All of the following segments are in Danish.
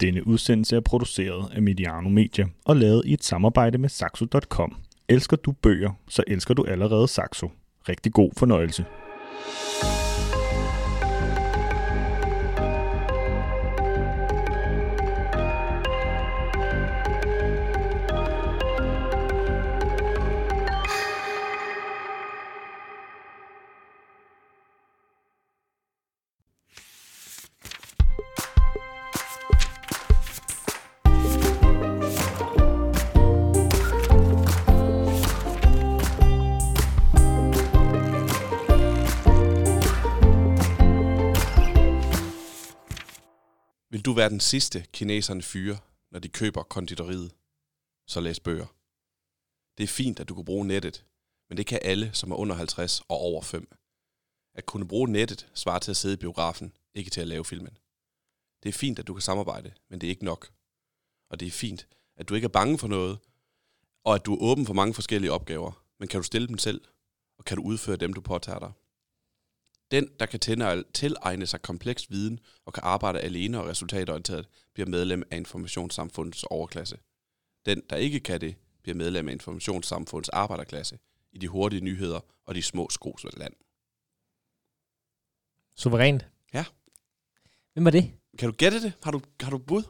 Denne udsendelse er produceret af Mediano Media og lavet i et samarbejde med Saxo.com. Elsker du bøger, så elsker du allerede Saxo. Rigtig god fornøjelse. Er den sidste, kineserne fyre, når de køber konditoriet? Så læs bøger. Det er fint, at du kan bruge nettet, men det kan alle, som er under 50 og over 5. At kunne bruge nettet svarer til at sidde i biografen, ikke til at lave filmen. Det er fint, at du kan samarbejde, men det er ikke nok. Og det er fint, at du ikke er bange for noget, og at du er åben for mange forskellige opgaver, men kan du stille dem selv, og kan du udføre dem, du påtager dig? Den, der kan tænde- tilegne sig kompleks viden og kan arbejde alene og resultatorienteret, bliver medlem af informationssamfundets overklasse. Den, der ikke kan det, bliver medlem af informationssamfundets arbejderklasse i de hurtige nyheder og de små skos land. Suverænt. Ja. Hvem var det? Kan du gætte det? Har du, har du bud?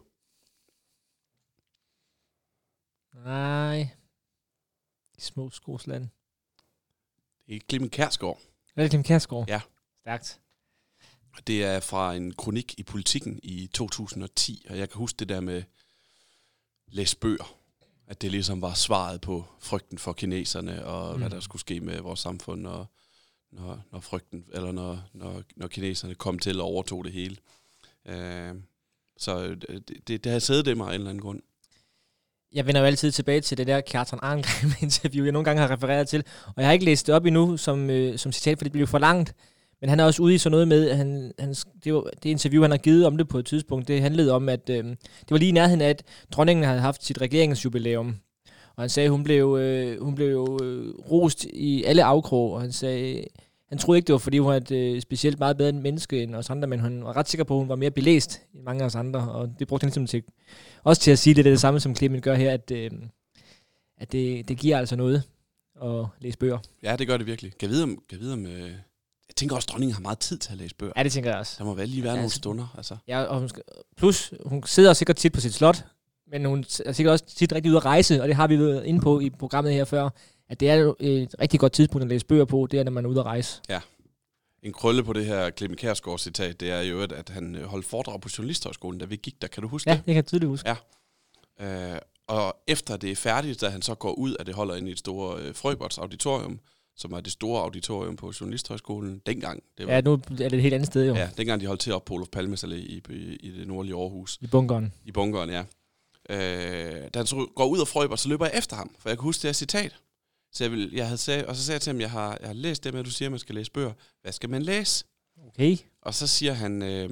Nej. De små skosland. Det er Clemen Kærsgaard. Er det Kim Kærsgaard? Ja. Stærkt. Det er fra en kronik i Politiken i 2010, og jeg kan huske det der med læs bøger. At det ligesom var svaret på frygten for kineserne, og mm. hvad der skulle ske med vores samfund, og når, når frygten, eller når, når, når kineserne kom til og overtog det hele. Øh, så øh, det, det, det har siddet i mig af en eller anden grund. Jeg vender jo altid tilbage til det der Kjartan Arngrim interview, jeg nogle gange har refereret til. Og jeg har ikke læst det op endnu som, øh, som citat, for det blev for langt. Men han er også ude i sådan noget med, at han, han, det, var, det interview, han har givet om det på et tidspunkt, det handlede om, at øh, det var lige i nærheden af, at dronningen havde haft sit regeringsjubilæum. Og han sagde, at hun blev, øh, hun blev jo øh, rost i alle afkrog, og han sagde, han troede ikke, det var, fordi hun var et øh, specielt meget bedre menneske end os andre, men han var ret sikker på, at hun var mere belæst end mange af os andre, og det brugte han ligesom til, også til at sige, lidt af det samme, som Clement gør her, at, øh, at det, det giver altså noget at læse bøger. Ja, det gør det virkelig. Kan jeg vide, om, kan jeg vide om øh, tænker også, at dronningen har meget tid til at læse bøger. Ja, det tænker jeg også. Der må vel lige være Ja, nogle altså- stunder. Altså. Ja, og hun skal, plus, hun sidder sikkert tit på sit slot, men hun er sikkert også tit rigtig ude at rejse, og det har vi været inde på i programmet her før, at det er et rigtig godt tidspunkt at læse bøger på, det er, når man er ude at rejse. En krølle på det her Clemen Kærsgaard citat, det er jo, at- at han øh, holdt foredrag på Journalisthøjskolen, da vi gik der. Kan du huske Ja, det? det kan jeg tydeligt huske. Øh, og efter det er færdigt, da han så går ud, at det holder ind i et store øh, Frøberts auditorium, som er det store auditorium på Journalisthøjskolen dengang. Det var, Ja, nu er det et helt andet sted jo, ja. dengang de holdt til op på Olof Palmes Allé i, i, i det nordlige Aarhus. i bunkeren. I bunkeren, ja. Øh, da han så går ud af Frøbert, så løber jeg efter ham, for jeg kan huske det her citat. Så jeg, vil, jeg havde sag, og så sagde jeg til ham, jeg har, jeg har læst det med, at du siger, at man skal læse bøger. Hvad skal man læse? Okay. Og så siger han... Øh,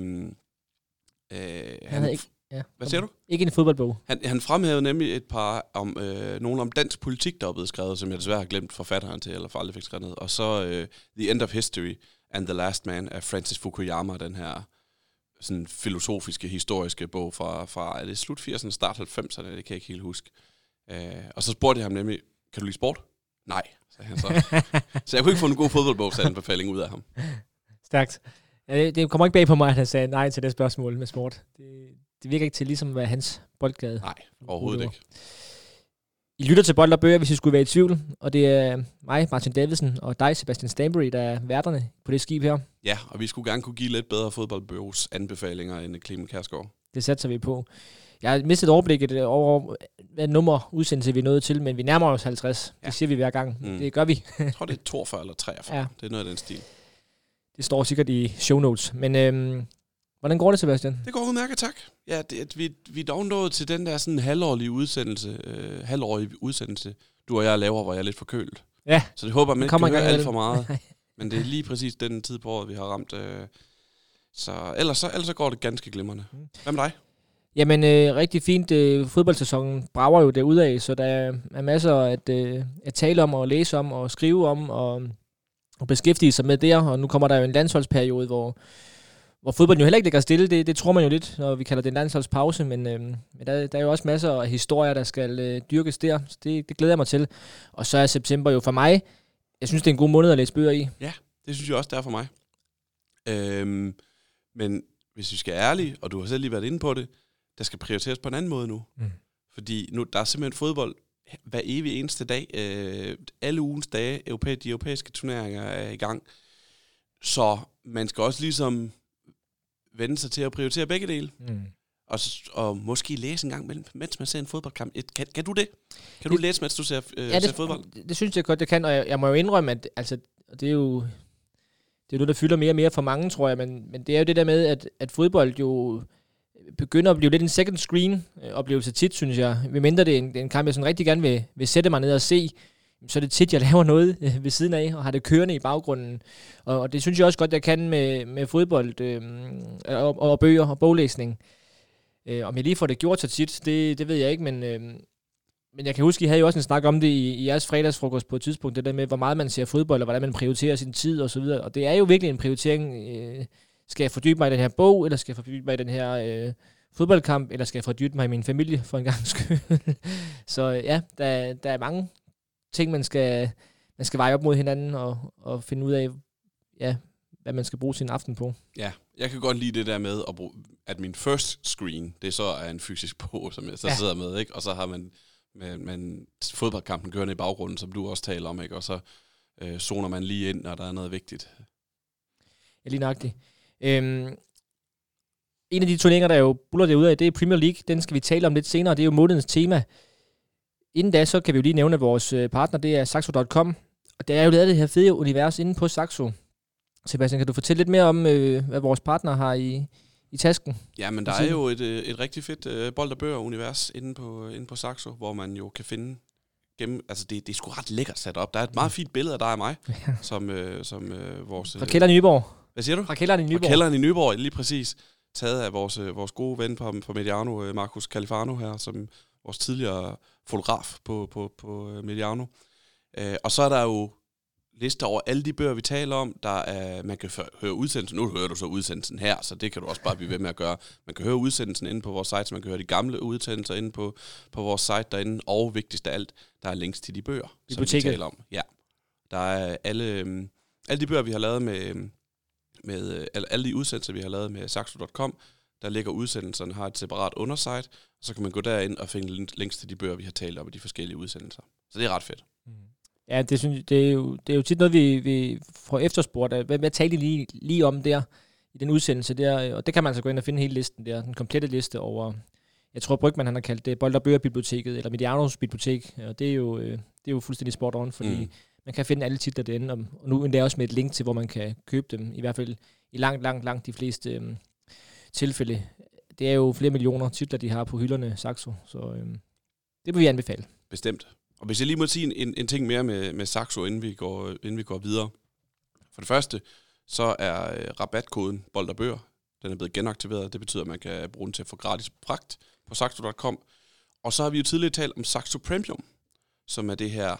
øh, Han havde ikke, ja. Hvad siger du? Ikke en fodboldbog. Han, han fremhævede nemlig et par om øh, nogle om dansk politik, der er blevet skrevet, som jeg desværre har glemt forfatteren til, eller for aldrig fik skrevet ned. Og så øh, The End of History and the Last Man af Francis Fukuyama, den her sådan filosofiske, historiske bog fra, fra er det slut 80'erne, start 90'erne, det kan jeg ikke helt huske. Øh, og så spurgte jeg ham nemlig, kan du lide sport? Nej, sagde han så. så jeg kunne ikke få en god fodboldbogsanbefaling ud af ham. Stærkt. Ja, det, det kommer ikke bag på mig, at han sagde nej til det spørgsmål med sport. Det, det virker ikke til ligesom at være hans boldgade. Nej, overhovedet ikke. I lytter til Bold og Bøger, hvis I skulle være i tvivl. Og det er mig, Martin Davidsen, og dig, Sebastian Stanbury, der er værterne på det skib her. Ja, og vi skulle gerne kunne give lidt bedre fodboldbøges anbefalinger end Clemen Kærsgaard. Det satser vi på. Jeg har mistet overblikket over, hvad nummer udsendelse vi er nået til, men vi nærmer os 50. Ja. Det siger vi hver gang. Mm. Det gør vi. Jeg tror, det er 42 eller 43. Ja. Ja. Det er noget af den stil. Det står sikkert i show notes. Men øhm, hvordan går det, Sebastian? Det går udmærket, tak. Ja, det, at vi, vi er dog nået til den der sådan halvårlige udsendelse, øh, halvårige udsendelse, du og jeg laver, hvor jeg er lidt forkølet. Ja, Så det håber man ikke kan høre alt for meget. Men det er lige præcis den tid på året, vi har ramt. Øh, så ellers, så ellers så går det ganske glimrende. Mm. Hvad med dig? Jamen, øh, rigtig fint. Øh, fodboldsæsonen brager jo derudad, så der er masser at, øh, at tale om og læse om og skrive om og, og beskæftige sig med der. Og nu kommer der jo en landsholdsperiode, hvor, hvor fodbolden jo heller ikke ligger stille, det, det tror man jo lidt, når vi kalder det en landsholdspause, men, øh, men der, der er jo også masser af historier, der skal øh, dyrkes der, så det, det glæder jeg mig til. Og så er september jo for mig, jeg synes, det er en god måned at læse bøger i. Det synes jeg også, det er for mig. Øhm, men hvis vi skal være ærlige, og du har selv lige været inde på det, der skal prioriteres på en anden måde nu. Mm. Fordi nu, der er simpelthen fodbold hver evig eneste dag. Øh, alle ugens dage, europæ- de europæiske turneringer er i gang. Så man skal også ligesom vende sig til at prioritere begge dele. Mm. Og, og måske læse en gang, imellem, mens man ser en fodboldkamp. Et- Kan, kan du det? Kan du Det- læse, mens du ser, øh, Ja, ser det, fodbold? det, det synes jeg godt, jeg kan, og jeg, jeg må jo indrømme, at altså, det er jo det er noget, der fylder mere og mere for mange, tror jeg, men, men det er jo det der med, at, at fodbold jo begynder at blive lidt en second screen øh, oplevelse tit, synes jeg. Ved mindre det er en, det en kamp, jeg sådan rigtig gerne vil, vil sætte mig ned og se, så er det tit, jeg laver noget øh, ved siden af, og har det kørende i baggrunden. Og, og det synes jeg også godt, jeg kan med, med fodbold øh, og, og bøger og boglæsning. Øh, om jeg lige får det gjort så tit, det, det ved jeg ikke, men, øh, men jeg kan huske, I havde jo også en snak om det i, i jeres fredagsfrokost på et tidspunkt, det der med, hvor meget man ser fodbold, og hvordan man prioriterer sin tid og så videre. Og det er jo virkelig en prioritering. Øh, skal jeg fordybe mig i den her bog, eller skal jeg fordybe mig i den her øh, fodboldkamp, eller skal jeg fordybe mig i min familie for en gang skyld? så øh, ja, der, der er mange ting, man skal, man skal veje op mod hinanden og, og finde ud af, ja, hvad man skal bruge sin aften på. Ja, jeg kan godt lide det der med, at, bruge, at min first screen, det så er en fysisk bog, som jeg så Ja. sidder med, ikke? og så har man, man, man fodboldkampen kørende i baggrunden, som du også taler om, ikke? og så øh, zoner man lige ind, når der er noget vigtigt. Ja, lige nøjagtigt. Øhm, en af de turneringer, der jo buller derude af, det er Premier League. Den skal vi tale om lidt senere. Det er jo månedens tema. Inden da, så kan vi jo lige nævne, at vores øh, partner, det er Saxo.com. Og der er jo lavet det her fede univers inde på Saxo. Sebastian, kan du fortælle lidt mere om, øh, hvad vores partner har i, i tasken? Ja, men der er jo et, øh, et rigtig fedt øh, bold- og bøger-univers inde på, inde på Saxo, hvor man jo kan finde gennem, altså det, det er sgu ret lækkert sat op. Der er et meget fint billede af dig og mig, som, øh, som øh, vores... Fra kælderen i Nyborg. Hvad siger du? Fra kælderen i Fra Nyborg. kælderen i Nyborg, lige præcis. Taget af vores, vores gode ven fra, fra Mediano, Markus Califano her, som vores tidligere fotograf på, på, på øh, Mediano. Øh, og så er der jo lister over alle de bøger, vi taler om. Der er, man kan høre udsendelsen. Nu hører du så udsendelsen her, så det kan du også bare blive ved med at gøre. Man kan høre udsendelsen inde på vores site, så man kan høre de gamle udsendelser inde på, på vores site derinde. Og vigtigst af alt, der er links til de bøger, som vi Biblioteket. taler om. Ja. Der er alle, øhm, alle de bøger, vi har lavet med, med øh, alle, alle de udsendelser, vi har lavet med saxo.com, der ligger udsendelserne, har et separat undersite, og så kan man gå derind og finde link- links til de bøger, vi har talt om i de forskellige udsendelser. Så det er ret fedt. Ja, det, synes, det, er jo, det er jo tit noget, vi, vi får efterspurgt. Hvad, hvad talte I lige, lige om der i den udsendelse der? Og det kan man altså gå ind og finde hele listen der. Den komplette liste over, jeg tror Brygman han har kaldt det Bold- og Bøgerbiblioteket, eller Medianos bibliotek. Og det er jo, øh, det er jo fuldstændig spot on, fordi mm. Mm. man kan finde alle titler derinde, og, og nu endda også med et link til, hvor man kan købe dem. I hvert fald i langt, langt, langt de fleste øhm, tilfælde. Det er jo flere millioner titler, de har på hylderne, Saxo. Så øhm, det vil vi anbefale. Bestemt. Og hvis jeg lige må sige en, en, ting mere med, med Saxo, inden vi, går, inden vi går videre. For det første, så er øh, rabatkoden Bold og Bøger, den er blevet genaktiveret. Det betyder, at man kan bruge den til at få gratis fragt på saxo.com. Og så har vi jo tidligere talt om Saxo Premium, som er det her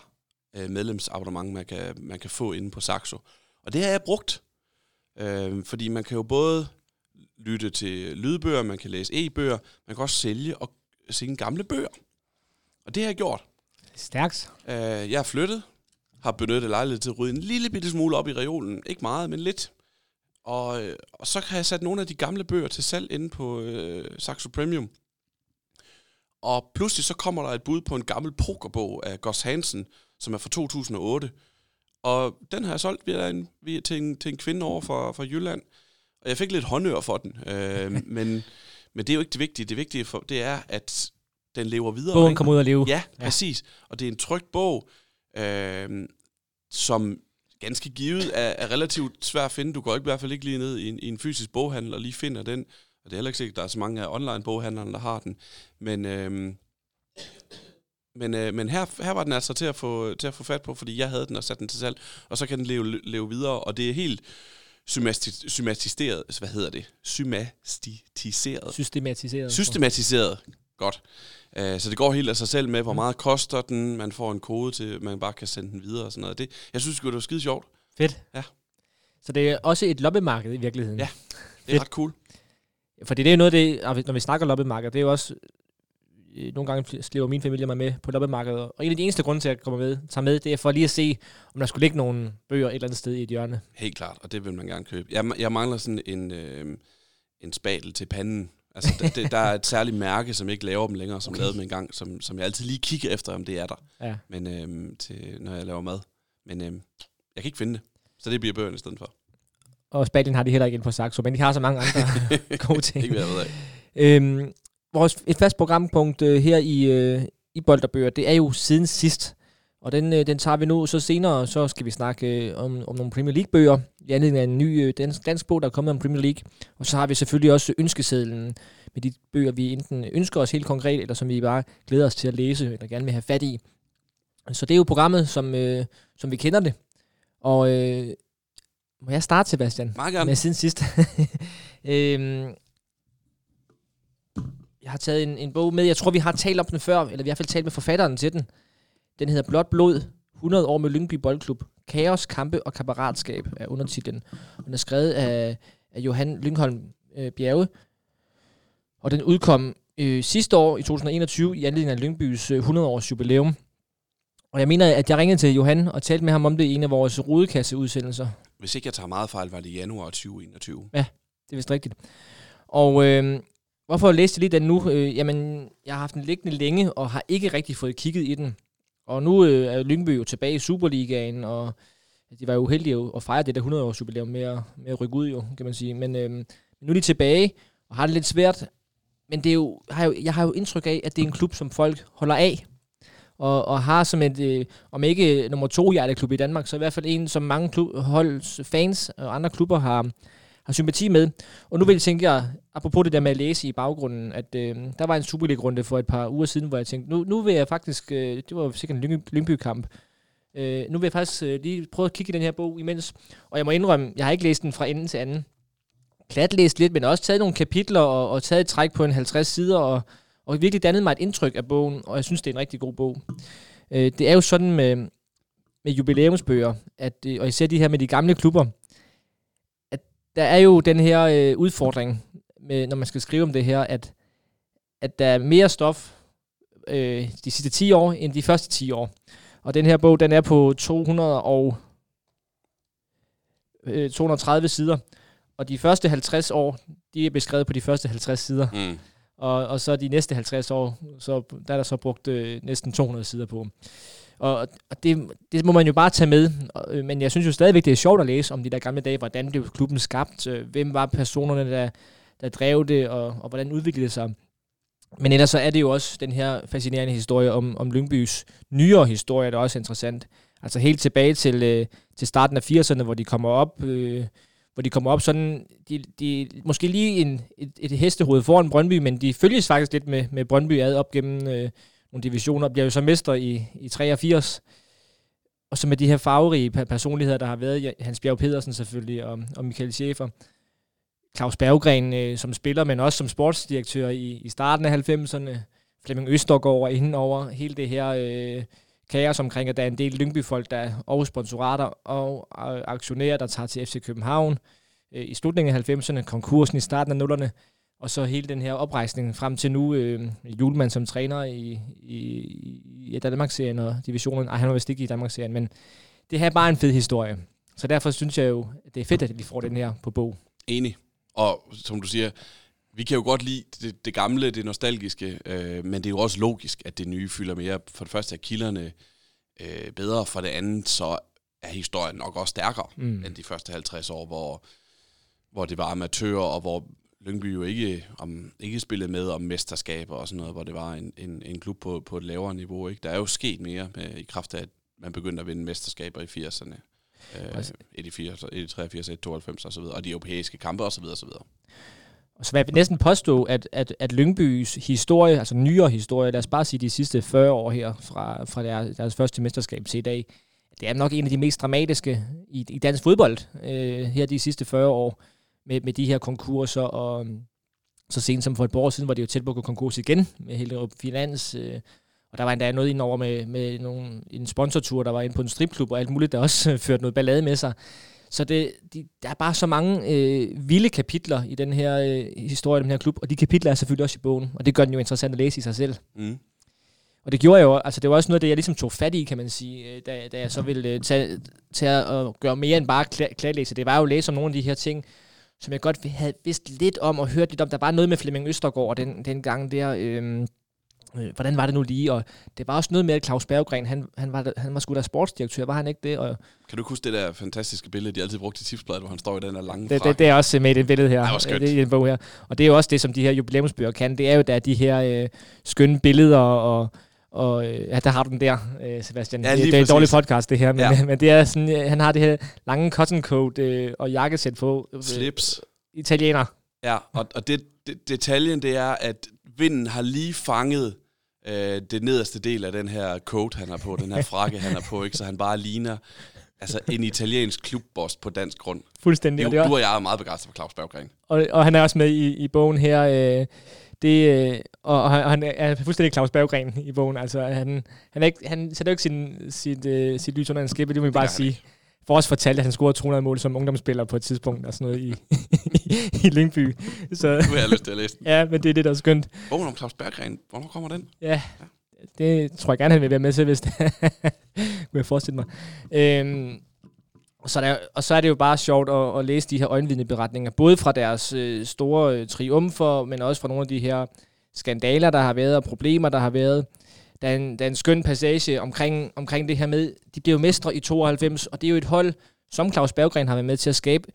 øh, medlemsabonnement, man kan, man kan få inde på Saxo. Og det har jeg brugt, øh, fordi man kan jo både lytte til lydbøger, man kan læse e-bøger, man kan også sælge og sine gamle bøger. Og det har jeg gjort. Stærkt. Øh, jeg er flyttet, har benyttet lejlighed til at rydde en lille bitte smule op i reolen. Ikke meget, men lidt. Og, øh, og så har jeg sat nogle af de gamle bøger til salg inde på øh, Saxo Premium. Og pludselig så kommer der et bud på en gammel pokerbog af Gus Hansen, som er fra 2008. Og den har jeg solgt via en, via, til, en, til en kvinde over fra, fra Jylland. Og jeg fik lidt håndør for den. Øh, men, men det er jo ikke det vigtige. Det vigtige for, det er, at den lever videre. Bogen ikke? kommer ud og leve. Ja, præcis. Og det er en trygt bog, øh, som ganske givet er, er relativt svær at finde. Du går ikke, i hvert fald ikke lige ned i en, i en fysisk boghandel og lige finder den. Og det er heller ikke sikkert, at der er så mange af online boghandlerne, der har den. Men, øh, men, øh, men her, her var den altså til at, få, til at få fat på, fordi jeg havde den og sat den til salg. Og så kan den leve, leve videre, og det er helt symastis- symatiseret. Hvad hedder det? Symastiseret. Systematiseret. Systematiseret. Godt. Uh, så det går helt af sig selv med, hvor meget koster den, man får en kode til, man bare kan sende den videre og sådan noget. Det, jeg synes det var skide sjovt. Fedt. Ja. Så det er også et loppemarked i virkeligheden. Ja. Det er ret cool. For det er jo noget det, når vi- når vi snakker loppemarked, det er jo også, øh, nogle gange slæver min familie mig med på loppemarkedet, og en af de eneste grunde til, at jeg kommer med, tager med, det er for lige at se, om der skulle ligge nogle bøger et eller andet sted i et hjørne. Helt klart, og det vil man gerne købe. Jeg, jeg mangler sådan en, øh, en spatel til panden. Altså, det, der er et særligt mærke, som ikke laver dem længere, som. Okay. lavede dem engang, som, som jeg altid lige kigger efter, om det er der, Ja. men, øh, til, når jeg laver mad. Men øh, jeg kan ikke finde det, så det bliver bøgerne i stedet for. Og Spanien har de heller ikke ind på Saxo, men de har så mange andre gode ting. Ikke hvad jeg ved af. Øhm, vores, et fast programpunkt øh, her i, øh, i Bolderbøger, det er jo siden sidst. Og den, øh, den tager vi nu, så senere så skal vi snakke øh, om, om nogle Premier League-bøger, i anledning af en ny øh, dansk, dansk bog, der er kommet om Premier League. Og så har vi selvfølgelig også ønskesedlen med de bøger, vi enten ønsker os helt konkret, eller som vi bare glæder os til at læse, eller gerne vil have fat i. Så det er jo programmet, som, øh, som vi kender det. Og øh, må jeg starte, Sebastian? Meget gerne. med siden sidst. øhm, jeg har taget en, en bog med, jeg tror vi har talt om den før, eller vi har i hvert fald talt med forfatteren til den. Den hedder Blåt Blod, 100 år med Lyngby Boldklub. Kaos, kampe og kammeratskab er undertitlen. Den er skrevet af, af Johan Lyngholm øh, Bjerge. Og den udkom øh, sidste år i 2021 i anledning af Lyngbys øh, 100 års jubilæum. Og jeg mener, at jeg ringede til Johan og talte med ham om det i en af vores rodekasseudsendelser. Hvis ikke jeg tager meget fejl, var det i januar 2021. Det er vist rigtigt. Og øh, hvorfor læste jeg lige den nu? Øh, jamen, jeg har haft den liggende længe, og har ikke rigtig fået kigget i den. Og nu øh, er Lyngby jo tilbage i Superligaen, og de var jo heldige at fejre det der 100-års jubilæum med at, med at rykke ud, jo, kan man sige. Men øh, nu er de tilbage, og har det lidt svært. Men det er jo, har jo, jeg har jo indtryk af, at det er en klub, som folk holder af. Og, og har som et, øh, om ikke nummer to hjerteklub i Danmark, så i hvert fald en, som mange klub, holds fans og andre klubber har, har sympati med. Og nu vil jeg tænke, jeg, apropos det der med at læse i baggrunden, at øh, der var en Superliga-runde for et par uger siden, hvor jeg tænkte, nu, nu vil jeg faktisk, øh, det var sikkert en Lyngby- Lyngby-kamp, øh, nu vil jeg faktisk øh, lige prøve at kigge i den her bog imens. Og jeg må indrømme, jeg har ikke læst den fra ende til anden. Klat læst lidt, men også taget nogle kapitler og, og taget et træk på en 50 sider, og, og virkelig dannet mig et indtryk af bogen, og jeg synes, det er en rigtig god bog. Øh, det er jo sådan med, med jubilæumsbøger, at, øh, og især de her med de gamle klubber, der er jo den her øh, udfordring, med, når man skal skrive om det her, at, at der er mere stof øh, de sidste 10 år, end de første 10 år. Og den her bog, den er på 200 og, øh, 230 sider. Og de første 50 år, de er beskrevet på de første 50 sider. Mm. Og, og så de næste 50 år, så der er der så brugt øh, næsten 200 sider på. Og, og det, det må man jo bare tage med. Øh, men jeg synes jo stadigvæk, det er sjovt at læse om de der gamle dage. Hvordan blev klubben skabt? Øh, hvem var personerne, der, der drev det? Og, og hvordan udviklede det sig? Men ellers så er det jo også den her fascinerende historie om, om Lyngbys nyere historie, der er også interessant. Altså helt tilbage til, øh, til starten af 80'erne, hvor de kommer op... Øh, hvor de kommer op sådan, de, de måske lige en, et, et hestehoved foran Brøndby, men de følges faktisk lidt med, med Brøndby ad op gennem øh, nogle divisioner, bliver jo så mester i, i 83. Og så med de her farverige personligheder, der har været, Hans Bjerg Pedersen selvfølgelig, og, og Michael Schäfer. Claus Berggren øh, som spiller, men også som sportsdirektør i, i starten af 90'erne. Flemming Østergaard og over hele det her øh, kaos omkring, at der er en del Lyngby-folk, der er og sponsorater og øh, aktionærer, der tager til FC København øh, i slutningen af 90'erne, konkursen i starten af nullerne, og så hele den her oprejsning frem til nu, øh, Julemand som træner i, i, i Danmarksserien og divisionen. Ej, han var vist ikke i Danmarksserien, men det her er bare en fed historie. Så derfor synes jeg jo, at det er fedt, at vi får den her på bog. Enig. Og som du siger, vi kan jo godt lide det, det gamle, det nostalgiske, øh, men det er jo også logisk, at det nye fylder mere. For det første er kilderne øh, bedre, for det andet så er historien nok også stærkere mm. end de første 50 år, hvor, hvor det var amatører, og hvor Lyngby jo ikke, om, ikke spillede med om mesterskaber og sådan noget, hvor det var en, en, en klub på, på et lavere niveau. Ikke? Der er jo sket mere med, i kraft af, at man begyndte at vinde mesterskaber i 80'erne. Øh, i 80, et i 83, et i 92 og så videre, og de europæiske kampe og så videre og så videre. Og så vil jeg næsten påstå, at, at, at Lyngbys historie, altså nyere historie, lad os bare sige de sidste 40 år her, fra, fra deres, deres første mesterskab til i dag, det er nok en af de mest dramatiske i, i dansk fodbold øh, her de sidste 40 år, med, med de her konkurser, og øhm, så sent som for et par år siden var det jo tæt på at gå konkurs igen, med hele Finans, øh, og der var endda noget indover med, med nogle, en sponsortur, der var inde på en stripklub og alt muligt, der også førte noget ballade med sig. Så det, de, der er bare så mange øh, vilde kapitler i den her øh, historie, den her klub, og de kapitler er selvfølgelig også i bogen, og det gør den jo interessant at læse i sig selv. Mm. Og det gjorde jeg jo, altså det var også noget af det, jeg ligesom tog fat i, kan man sige, øh, da, da jeg så ville øh, tage, tage og gøre mere end bare kla- klarlæse. Det var jo at læse om nogle af de her ting, som jeg godt havde vidst lidt om og hørt lidt om. Der var noget med Flemming Østergaard den, den gang der. Øhm, øh, hvordan var det nu lige? Og det var også noget med, at Claus Berggren, han, han, var, han var sgu da sportsdirektør, var han ikke det? Og Kan du huske det der fantastiske billede, de altid brugte i tipsbladet, hvor han står i den der lange det, frak? det, det, er også med i det billede her. Det var skønt. Det er i den bog her. Og det er jo også det, som de her jubilæumsbøger kan. Det er jo, der er de her øh, skønne billeder og og øh, ja, der har du den der, øh, Sebastian. Ja, det, det er en præcis. dårlig podcast, det her. Men, Ja. men det er sådan, øh, han har det her lange cotton coat øh, og jakkesæt på. Øh, Slips. Italiener. Ja, og, og det, det, detaljen det er, at vinden har lige fanget øh, det nederste del af den her coat, han har på, den her frakke, han har på, ikke? så han bare ligner altså en italiensk klubboss på dansk grund. Fuldstændig. Jo, du og jeg er meget begejstret for Claus Berggren. og, og han er også med i, i bogen her. Øh, det, øh, og, og han- er fuldstændig Claus Berggren i bogen. Altså, han, han, er ikke, han sætter jo ikke sin, sit, øh, sit lys under en skæppe, det må vi bare sige. For os fortalte, at han scorede 200 mål som ungdomsspiller på et tidspunkt og sådan noget i, i Lyngby. Så Nu har jeg lyst til at læse den. ja, men det er det, der er skønt. Bogen om Claus Berggren, hvornår kommer den? Ja, det tror jeg gerne, han vil være med til, hvis det kunne jeg forestille mig. Øhm, og, så er der, og så er det jo bare sjovt at, at læse de her øjenvidneberetninger, både fra deres øh, store øh, triumfer, men også fra nogle af de her skandaler, der har været, og problemer, der har været. Der er en, der er en skøn passage omkring, omkring det her med, de blev jo mestre i 92, og det er jo et hold, som Claus Berggren har været med til at skabe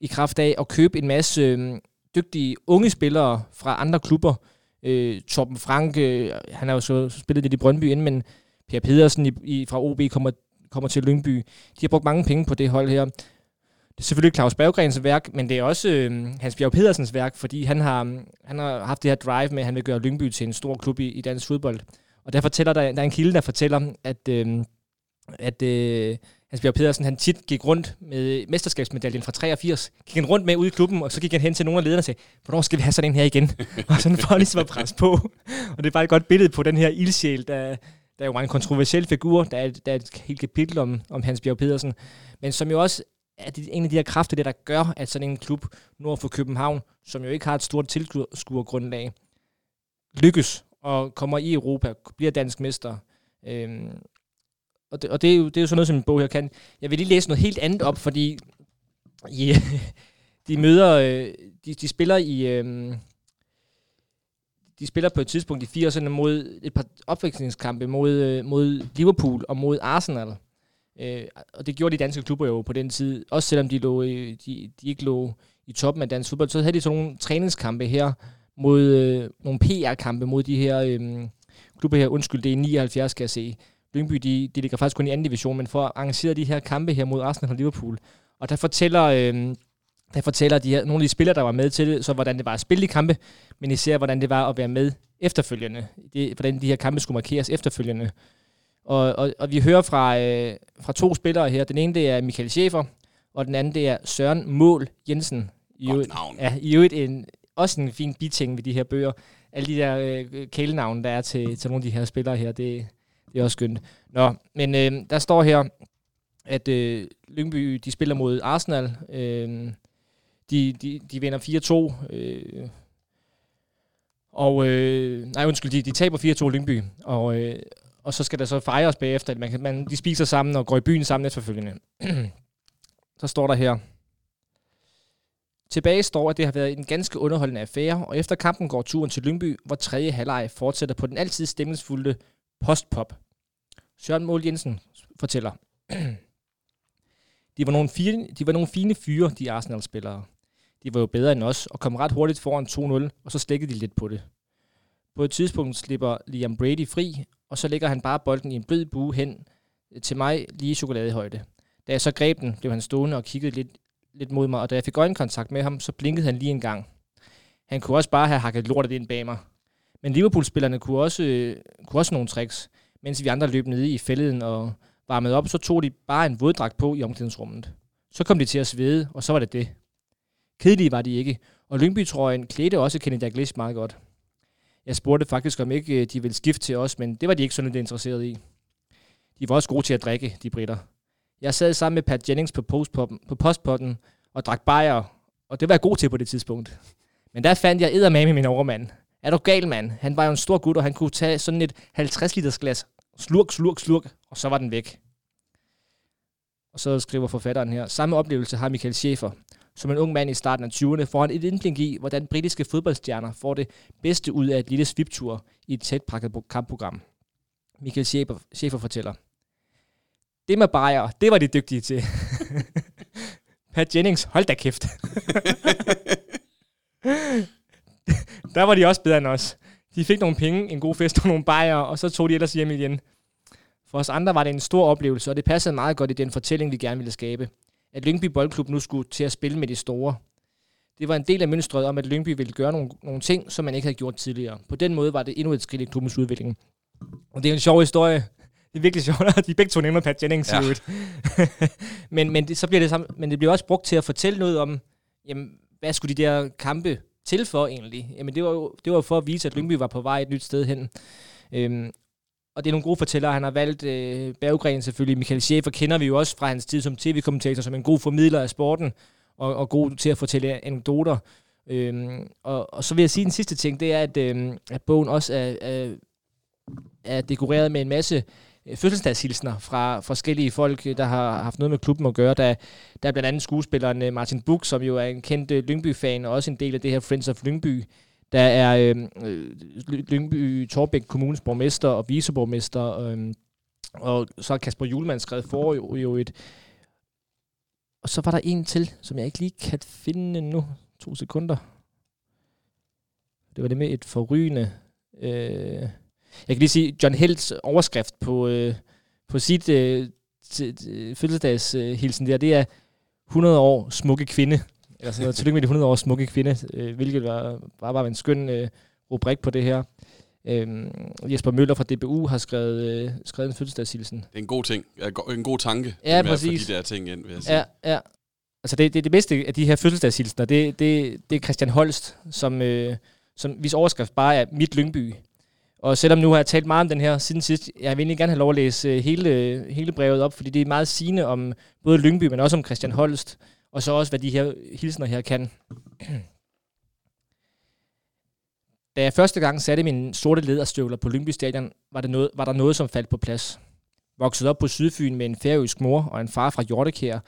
i kraft af at købe en masse øh, dygtige unge spillere fra andre klubber, øh, Torben Frank, øh, han har jo så spillet lidt i Brøndby inden, men Per Pedersen i, i, fra OB kommer, kommer til Lyngby. De har brugt mange penge på det hold her. Det er selvfølgelig Claus Berggrens værk, men det er også øh, Hans Bjerg Pedersens værk, fordi han har, øhm, han har haft det her drive med, at han vil gøre Lyngby til en stor klub i, i dansk fodbold. Og der fortæller der, der er en kilde, der fortæller, at, øh, at øh, Hans Bjerg Pedersen, han tit gik rundt med mesterskabsmedaljen fra 83, gik han rundt med ud i klubben, og så gik han hen til nogle af lederne og sagde, hvornår skal vi have sådan en her igen? og sådan for ligesom at presse på. og det er bare et godt billede på den her ildsjæl, der, der jo mange en kontroversiel figur. Der er, der er et helt kapitel om, om Hans Bjerg Pedersen. Men som jo også er det en af de her kræfter, det der gør, at sådan en klub nord for København, som jo ikke har et stort tilskuergrundlag, lykkes og kommer i Europa, bliver dansk mester. Øhm, og det, og det, er jo, det er jo sådan noget, som en bog her kan. Jeg vil lige læse noget helt andet op, fordi yeah, de møder, øh, de, de spiller i, øhm, de spiller på et tidspunkt i 80'erne mod et par opvækstningskampe mod, øh, mod Liverpool og mod Arsenal. Øh, og det gjorde de danske klubber jo på den tid. Også selvom de, lå, i- de, de ikke lå i toppen af dansk fodbold, så havde de sådan nogle træningskampe her mod øh, nogle PR-kampe mod de her øh, klubber her. Undskyld, det er 79, skal jeg se. Lyngby, de, de ligger faktisk kun i anden division, men for at arrangere de her kampe her mod Arsenal og Liverpool. Og der fortæller, øh, der fortæller de her, nogle af de spillere, der var med til det, så hvordan det var at spille de kampe, men især hvordan det var at være med efterfølgende. Det, hvordan de her kampe skulle markeres efterfølgende. Og, og, og vi hører fra, øh, fra to spillere her. Den ene det er Michael Schäfer, og den anden det er Søren Mål Jensen. I Godt øvrigt- navn. Ja, i øvrigt en, også en fin biting ved de her bøger. Alle de der øh, kælenavne, der er til, til nogle af de her spillere her, det, det er også skønt. Nå, men øh, der står her, at øh, Lyngby, de spiller mod Arsenal. Øh, de, de, de vinder 4-2. Øh, og, øh, nej undskyld, de, de taber 4-2 Lyngby. Og, øh, og så skal der så fejres bagefter. Man, kan- man, de spiser sammen og går i byen sammen efterfølgende. så står der her, Tilbage står, at det har været en ganske underholdende affære, og efter kampen går turen til Lyngby, hvor tredje halvleg fortsætter på den altid stemningsfulde postpop. Søren Mål Jensen fortæller. de, var nogle fine, de var nogle fine fyre, de Arsenal-spillere. De var jo bedre end os, og kom ret hurtigt foran 2-0, og så slækkede de lidt på det. På et tidspunkt slipper Liam Brady fri, og så lægger han bare bolden i en blød bue hen øh, til mig lige i chokoladehøjde. Da jeg så greb den, blev han stående og kiggede lidt, lidt mod mig, og da jeg fik øjenkontakt med ham, så blinkede han lige en gang. Han kunne også bare have hakket lortet ind bag mig. Men Liverpool-spillerne kunne også, øh, kunne også nogle tricks. Mens vi andre løb nede i fælleden og varmede op, så tog de bare en våddragt på i omklædningsrummet. Så kom de til at svede, og så var det det. Kedelige var de ikke, og Lyngby-trøjen klædte også Kenny Dalglish meget godt. Jeg spurgte faktisk, om ikke øh, de ville skifte til os, men det var de ikke sådan lidt interesseret i. De var også gode til at drikke, de britter. Jeg sad sammen med Pat Jennings på, postpotten, på postpotten og drak bajer, og det var jeg god til på det tidspunkt. Men der fandt jeg eddermame min overmand. Er du gal, mand? Han var jo en stor gut, og han kunne tage sådan et 50 liters glas. Slurk, slurk, slurk, og så var den væk. Og så skriver forfatteren her. Samme oplevelse har Michael Schäfer. Som en ung mand i starten af 20'erne får han et indblik i, hvordan britiske fodboldstjerner får det bedste ud af et lille sviptur i et tæt pakket kampprogram. Michael Schäfer, Schäfer fortæller. Det med bajer, det var de dygtige til. Pat Jennings, hold da kæft. Der var de også bedre end os. De fik nogle penge, en god fest og nogle bajer, og så tog de ellers hjem igen. For os andre var det en stor oplevelse, og det passede meget godt i den fortælling, vi gerne ville skabe. At Lyngby Boldklub nu skulle til at spille med de store. Det var en del af mønstret om, at Lyngby ville gøre nogle, nogle ting, som man ikke havde gjort tidligere. På den måde var det endnu et skridt i klubbens udvikling. Og det er en sjov historie. Det er virkelig sjovt, at de begge to nævner Pat Jennings ja. men, men, det, så bliver det samme, men det bliver også brugt til at fortælle noget om, jamen, hvad skulle de der kampe til for egentlig? Jamen det var jo det var for at vise, at Lyngby var på vej et nyt sted hen. Øhm, og det er nogle gode fortællere. Han har valgt øh, Berggren selvfølgelig. Michael Schäfer kender vi jo også fra hans tid som tv-kommentator, som en god formidler af sporten, og, og god til at fortælle anekdoter. Øhm, og, og så vil jeg sige en sidste ting, det er, at, øhm, at bogen også er, er, er dekoreret med en masse øh, fødselsdagshilsner fra forskellige folk, øh, der har haft noget med klubben at gøre. Der, der er blandt andet skuespilleren øh, Martin Buk, som jo er en kendt Lyngby-fan, og også en del af det her Friends of Lyngby. Der er øhm, øh, Lyngby Torbæk Kommunes borgmester og viceborgmester, øh, og så har Kasper Julemand skrevet for jo, jo et... Og så var der en til, som jeg ikke lige kan finde nu. To sekunder. Det var det med et forrygende... Øh, jeg kan lige sige, John Helds overskrift på, øh, på sit øh, fødselsdagshilsen der, det er 100 år smukke kvinde. Eller sådan noget. Tillykke med de 100 år smukke kvinde, øh, hvilket var, var bare en skøn øh, rubrik på det her. Øhm, Jesper Møller fra DBU har skrevet, øh, skrevet en fødselsdagshilsen. Det er en god ting. En god tanke. Ja, præcis. de der ting ind, vil jeg sige. Ja, ja. Altså det, det, det bedste af de her fødselsdagshilsener, det, det, det er Christian Holst, som, øh, som hvis overskrift bare er Mit Lyngby. Og selvom nu har jeg talt meget om den her siden sidst, jeg vil egentlig gerne have lov at læse øh, hele, hele brevet op, fordi det er meget sigende om både Lyngby, men også om Christian Holst, og så også, hvad de her hilsner her kan. Da jeg første gang satte mine sorte lederstøvler på Lyngby Stadion, var, det noget, var der noget, som faldt på plads. Vokset op på Sydfyn med en færøsk mor og en far fra Hjortekær,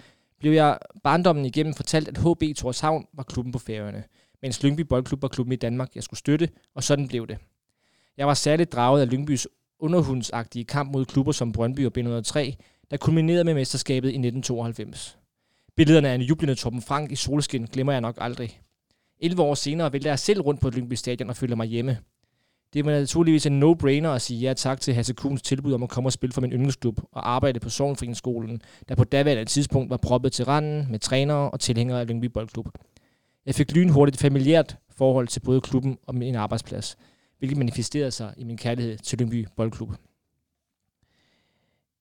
blev jeg barndommen igennem fortalt, at HB Torshavn var klubben på Færøerne, mens Lyngby Boldklub var klubben i Danmark, jeg skulle støtte, og sådan blev det. Jeg var særligt draget af Lyngbys underhundsagtige kamp mod klubber som Brøndby og B103, der kulminerede med mesterskabet i 1992. Billederne af en jublende Torben Frank i solskin glemmer jeg nok aldrig. 11 år senere vælter jeg selv rundt på Lyngby Stadion og føler mig hjemme. Det var naturligvis en no-brainer at sige ja tak til Hasse Kuhns tilbud om at komme og spille for min yndlingsklub og arbejde på Sovnfrienskolen, der på daværende tidspunkt var proppet til randen med trænere og tilhængere af Lyngby Boldklub. Jeg fik lynhurtigt et familiært forhold til både klubben og min arbejdsplads – hvilket manifesterede sig i min kærlighed til Lyngby Boldklub.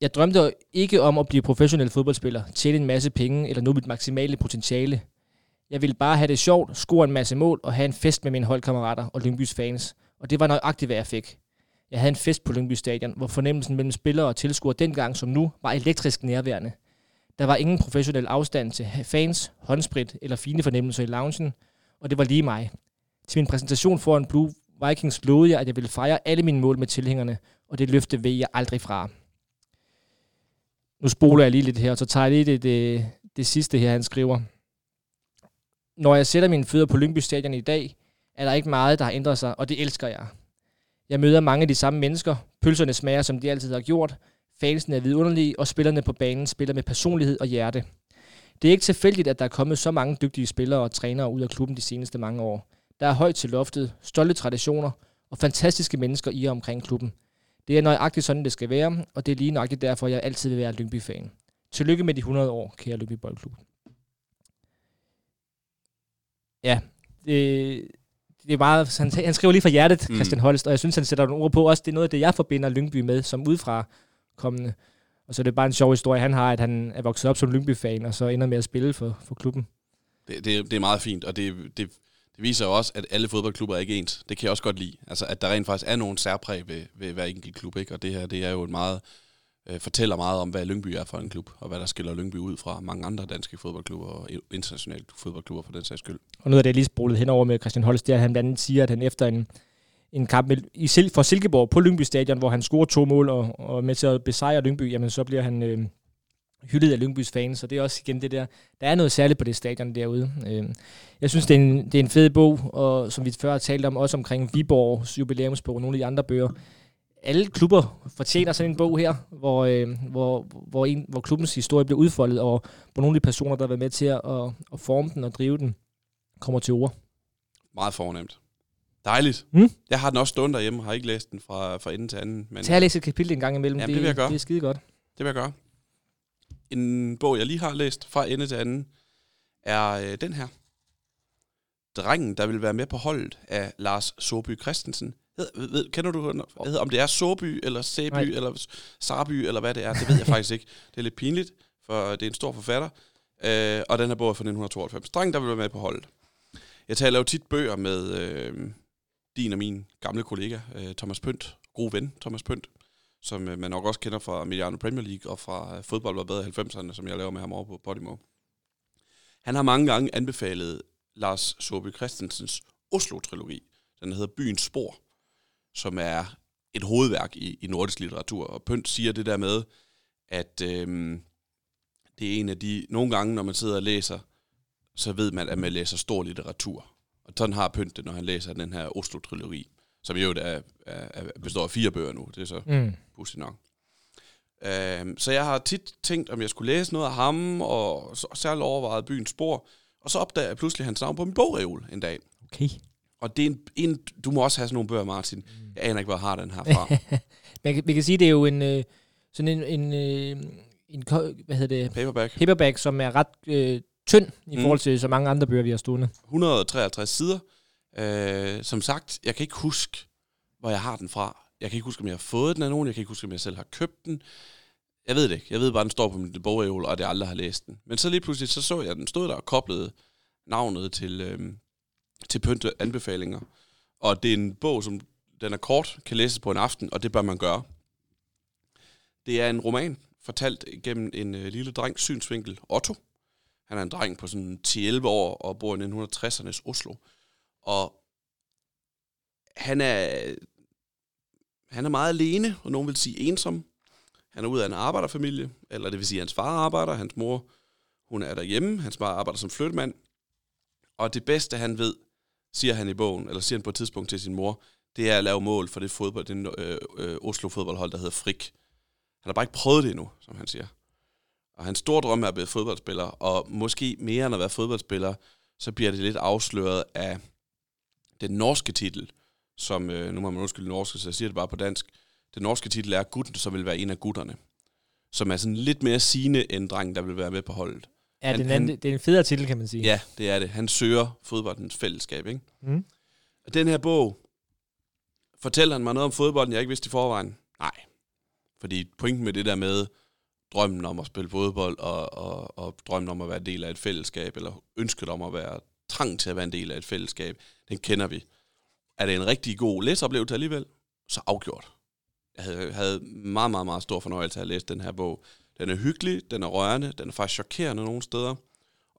Jeg drømte ikke om at blive professionel fodboldspiller, tjene en masse penge eller nå mit maksimale potentiale. Jeg ville bare have det sjovt, score en masse mål og have en fest med mine holdkammerater og Lyngbys fans. Og det var nøjagtigt, hvad jeg fik. Jeg havde en fest på Lyngby Stadion, hvor fornemmelsen mellem spillere og tilskuere dengang som nu var elektrisk nærværende. Der var ingen professionel afstand til fans, håndsprit eller fine fornemmelser i loungen, og det var lige mig. Til min præsentation foran Blue Vikings lovede jeg, at jeg ville fejre alle mine mål med tilhængerne, og det løfte ved jeg aldrig fra. Nu spoler jeg lige lidt her, og så tager jeg lige det, det, det sidste her, han skriver. Når jeg sætter mine fødder på Lyngby Stadion i dag, er der ikke meget, der har ændret sig, og det elsker jeg. Jeg møder mange af de samme mennesker. Pølserne smager, som de altid har gjort. Fansen er vidunderlige, og spillerne på banen spiller med personlighed og hjerte. Det er ikke tilfældigt, at der er kommet så mange dygtige spillere og trænere ud af klubben de seneste mange år. Der er højt til loftet, stolte traditioner og fantastiske mennesker i og omkring klubben. Det er nøjagtigt sådan, det skal være, og det er lige nøjagtigt derfor, jeg altid vil være Lyngby-fan. Tillykke med de 100 år, kære Lyngby Boldklub. Ja, det, det er meget, han, han skriver lige fra hjertet, mm. Christian Holst, og jeg synes, han sætter nogle ord på. Også det er noget af det, jeg forbinder Lyngby med, som udefra kommende. Og så er det bare en sjov historie, han har, at han er vokset op som Lyngby-fan, og så ender med at spille for, for klubben. Det, det, det er meget fint, og det, det, det viser jo også, at alle fodboldklubber er ikke ens. Det kan jeg også godt lide. Altså, at der rent faktisk er nogen særpræg ved, ved hver enkelt klub, ikke? Og det her, det er jo et meget øh, fortæller meget om, hvad Lyngby er for en klub, og hvad der skiller Lyngby ud fra mange andre danske fodboldklubber og internationale fodboldklubber for den sags skyld. Og noget af det, jeg lige sprulet henover med Christian Holst, det er, at han blandt andet siger, at han efter en, en kamp med, i Sil- for Silkeborg på Lyngby Stadion, hvor han scorer to mål og, og med til at besejre Lyngby, jamen så bliver han øh, hyldet af Lyngbys fans, så det er også igen det der, der er noget særligt på det stadion derude. Øh, jeg synes, det er, en, det er en fed bog, og som vi før har talt om, også omkring Viborgs jubilæumsbog og nogle af de andre bøger. Alle klubber fortjener sådan en bog her, hvor, øh, hvor, hvor, en, hvor klubbens historie bliver udfoldet, og hvor nogle af de personer, der har været med til at, at, forme den og drive den, kommer til ord. Meget fornemt. Dejligt. Mm. Jeg har den også stående derhjemme, har ikke læst den fra, fra ende til anden. Men Tag og læse et kapitel en gang imellem. Jamen, det vil jeg gøre. Det er skide godt. Det vil jeg gøre. En bog, jeg lige har læst fra ende til anden, er øh, den her. Drengen, der vil være med på holdet af Lars Soby Christensen. Hed, ved, kender du, hedder, om det er Soby, eller Sæby, Nej. eller Sarby, eller hvad det er? Det ved jeg faktisk ikke. Det er lidt pinligt, for det er en stor forfatter. Øh, og den her bog er fra 1992. Drengen, der vil være med på holdet. Jeg taler jo tit bøger med øh, din og min gamle kollega, øh, Thomas Pønt. God ven, Thomas Pønt som øh, man nok også kender fra Mediano Premier League og fra øh, Fodbold var bedre i 90'erne, som jeg laver med ham over på Podimo. Han har mange gange anbefalet Lars Sobe Christensens Oslo-trilogi. Den hedder Byens Spor, som er et hovedværk i, i nordisk litteratur. Og Pønt siger det der med, at øh, det er en af de... Nogle gange, når man sidder og læser, så ved man, at man læser stor litteratur. Og sådan har Pønt det, når han læser den her Oslo-trilogi, som jo er, er, består af fire bøger nu. Det er så Mm. pudsigt nok. Øhm, så jeg har tit tænkt, om jeg skulle læse noget af ham, og særligt overvejet byens spor. Og så opdager jeg pludselig hans navn på min bogreol en dag. Okay. Og det er en, en, du må også have sådan nogle bøger, Martin. Jeg aner ikke, hvor jeg har den her fra. Man kan, vi kan sige, det er jo en, øh, sådan en, en, øh, en hvad hedder det, Paperback. paperback, som er ret øh, tynd i Mm. forhold til så mange andre bøger, vi har stående. 153 sider. Øh, som sagt, jeg kan ikke huske, hvor jeg har den fra. Jeg kan ikke huske, om jeg har fået den af nogen. Jeg kan ikke huske, om jeg selv har købt den. Jeg ved det ikke. Jeg ved bare, at den står på min bogreol, og at jeg aldrig har læst den. Men så lige pludselig, så så jeg, at den stod der og koblede navnet til, øh, til pynte anbefalinger. Og det er en bog, som den er kort, kan læses på en aften, og det bør man gøre. Det er en roman, fortalt gennem en øh, lille drengs synsvinkel, Otto. Han er en dreng på sådan 10-11 år og bor i 1960'ernes Oslo. Og han er, han er meget alene, og nogen vil sige ensom. Han er ud af en arbejderfamilie, eller det vil sige, at hans far arbejder, hans mor hun er derhjemme, hans far arbejder som flyttemand. Og det bedste, han ved, siger han i bogen, eller siger han på et tidspunkt til sin mor, det er at lave mål for det fodbold, den øh, øh, Oslo fodboldhold, der hedder Frik. Han har bare ikke prøvet det endnu, som han siger. Og hans store drøm er at blive fodboldspiller, og måske mere end at være fodboldspiller, så bliver det lidt afsløret af den norske titel, som, øh, nu må man undskylde norske, så jeg siger det bare på dansk. Den norske titel er Gutten, som vil være en af gutterne. Som er sådan lidt mere sigende end drengen, der vil være med på holdet. Ja, Han- det, er en, anden, det er en federe titel, kan man sige. Ja, det er det. Han søger fodboldens fællesskab, ikke? Mm. Og den her bog, fortæller han mig noget om fodbolden, jeg ikke vidste i forvejen? Nej. Fordi pointen med det der med drømmen om at spille fodbold, og, og, og drømmen om at være del af et fællesskab, eller ønsket om at være trang til at være en del af et fællesskab, den kender vi. Er det en rigtig god læseoplevelse alligevel? Så afgjort. Jeg havde, havde meget, meget, meget stor fornøjelse af at læse den her bog. Den er hyggelig, den er rørende, den er faktisk chokerende nogle steder,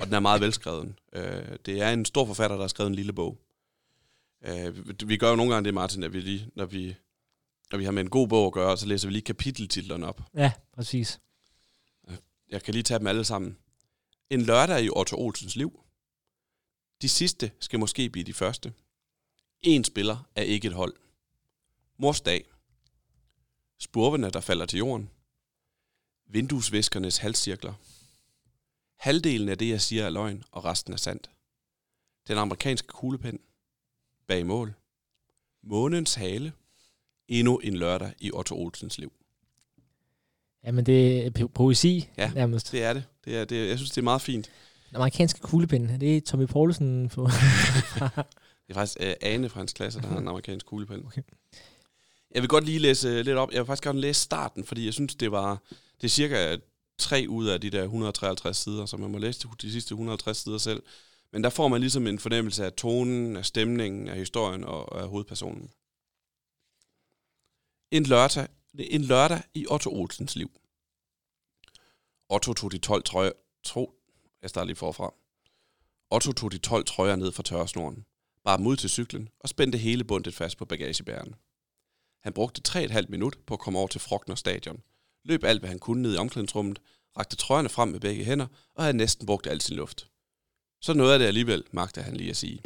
og den er meget velskreven. Øh, det er en stor forfatter, der har skrevet en lille bog. Øh, vi- gør jo nogle gange det, Martin, at vi lige, når vi, når vi har med en god bog at gøre, så læser vi lige kapiteltitlerne op. Ja, præcis. Jeg kan lige tage dem alle sammen. En lørdag i Otto Olsens liv. De sidste skal måske blive de første. En spiller er ikke et hold. Mors dag. Spurvene, der falder til jorden. Vinduesvæskernes halscirkler. Halvdelen af det, jeg siger, er løgn, og resten er sandt. Den amerikanske kuglepen. Bag mål. Månens hale. Endnu en lørdag i Otto Olsens liv. Jamen, det er po- poesi, Ja. nærmest. Det er det. det, er, det er, jeg synes, det er meget fint. Den amerikanske kuglepen, det er Tommy Poulsen på... Det er faktisk uh, Ane fra hans klasse, der har en amerikansk kuglepen. Okay. Jeg vil godt lige læse øh, lidt op. Jeg vil faktisk gerne læse starten, fordi jeg synes, det var det er cirka tre ud af de der 153 sider, så man må læse de, de sidste 150 sider selv. Men der får man ligesom en fornemmelse af tonen, af stemningen, af historien og af hovedpersonen. En lørdag, en lørdag i Otto Olsens liv. Otto tog de 12 trøjer... Tro, jeg starter lige forfra. Otto tog de 12 trøjer ned fra tørresnoren, bar dem ud til cyklen og spændte hele bundet fast på bagagebæren. Han brugte 3,5 minut på at komme over til Frogner stadion, løb alt, hvad han kunne ned i omklædningsrummet, rakte trøjerne frem med begge hænder og havde næsten brugt al sin luft. Så noget af det alligevel, magte han lige at sige.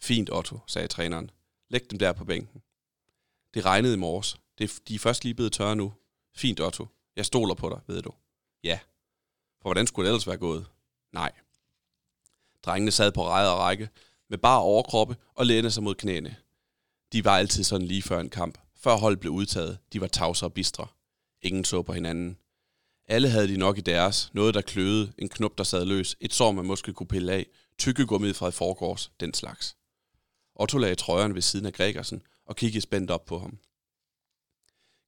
Fint, Otto, sagde træneren. Læg dem der på bænken. Det regnede i morges. Det de er først lige blevet tørre nu. Fint, Otto. Jeg stoler på dig, ved du. Ja. For hvordan skulle det ellers være gået? Nej. Drengene sad på ræde og række, med bare overkroppe og lænede sig mod knæene. De var altid sådan lige før en kamp. Før holdet blev udtaget, de var tavse og bistre. Ingen så på hinanden. Alle havde de nok i deres. Noget, der kløede, en knop, der sad løs, et sår, man måske kunne pille af, tykkegummiet fra et forgårs, den slags. Otto lagde trøjeren ved siden af Gregersen og kiggede spændt op på ham.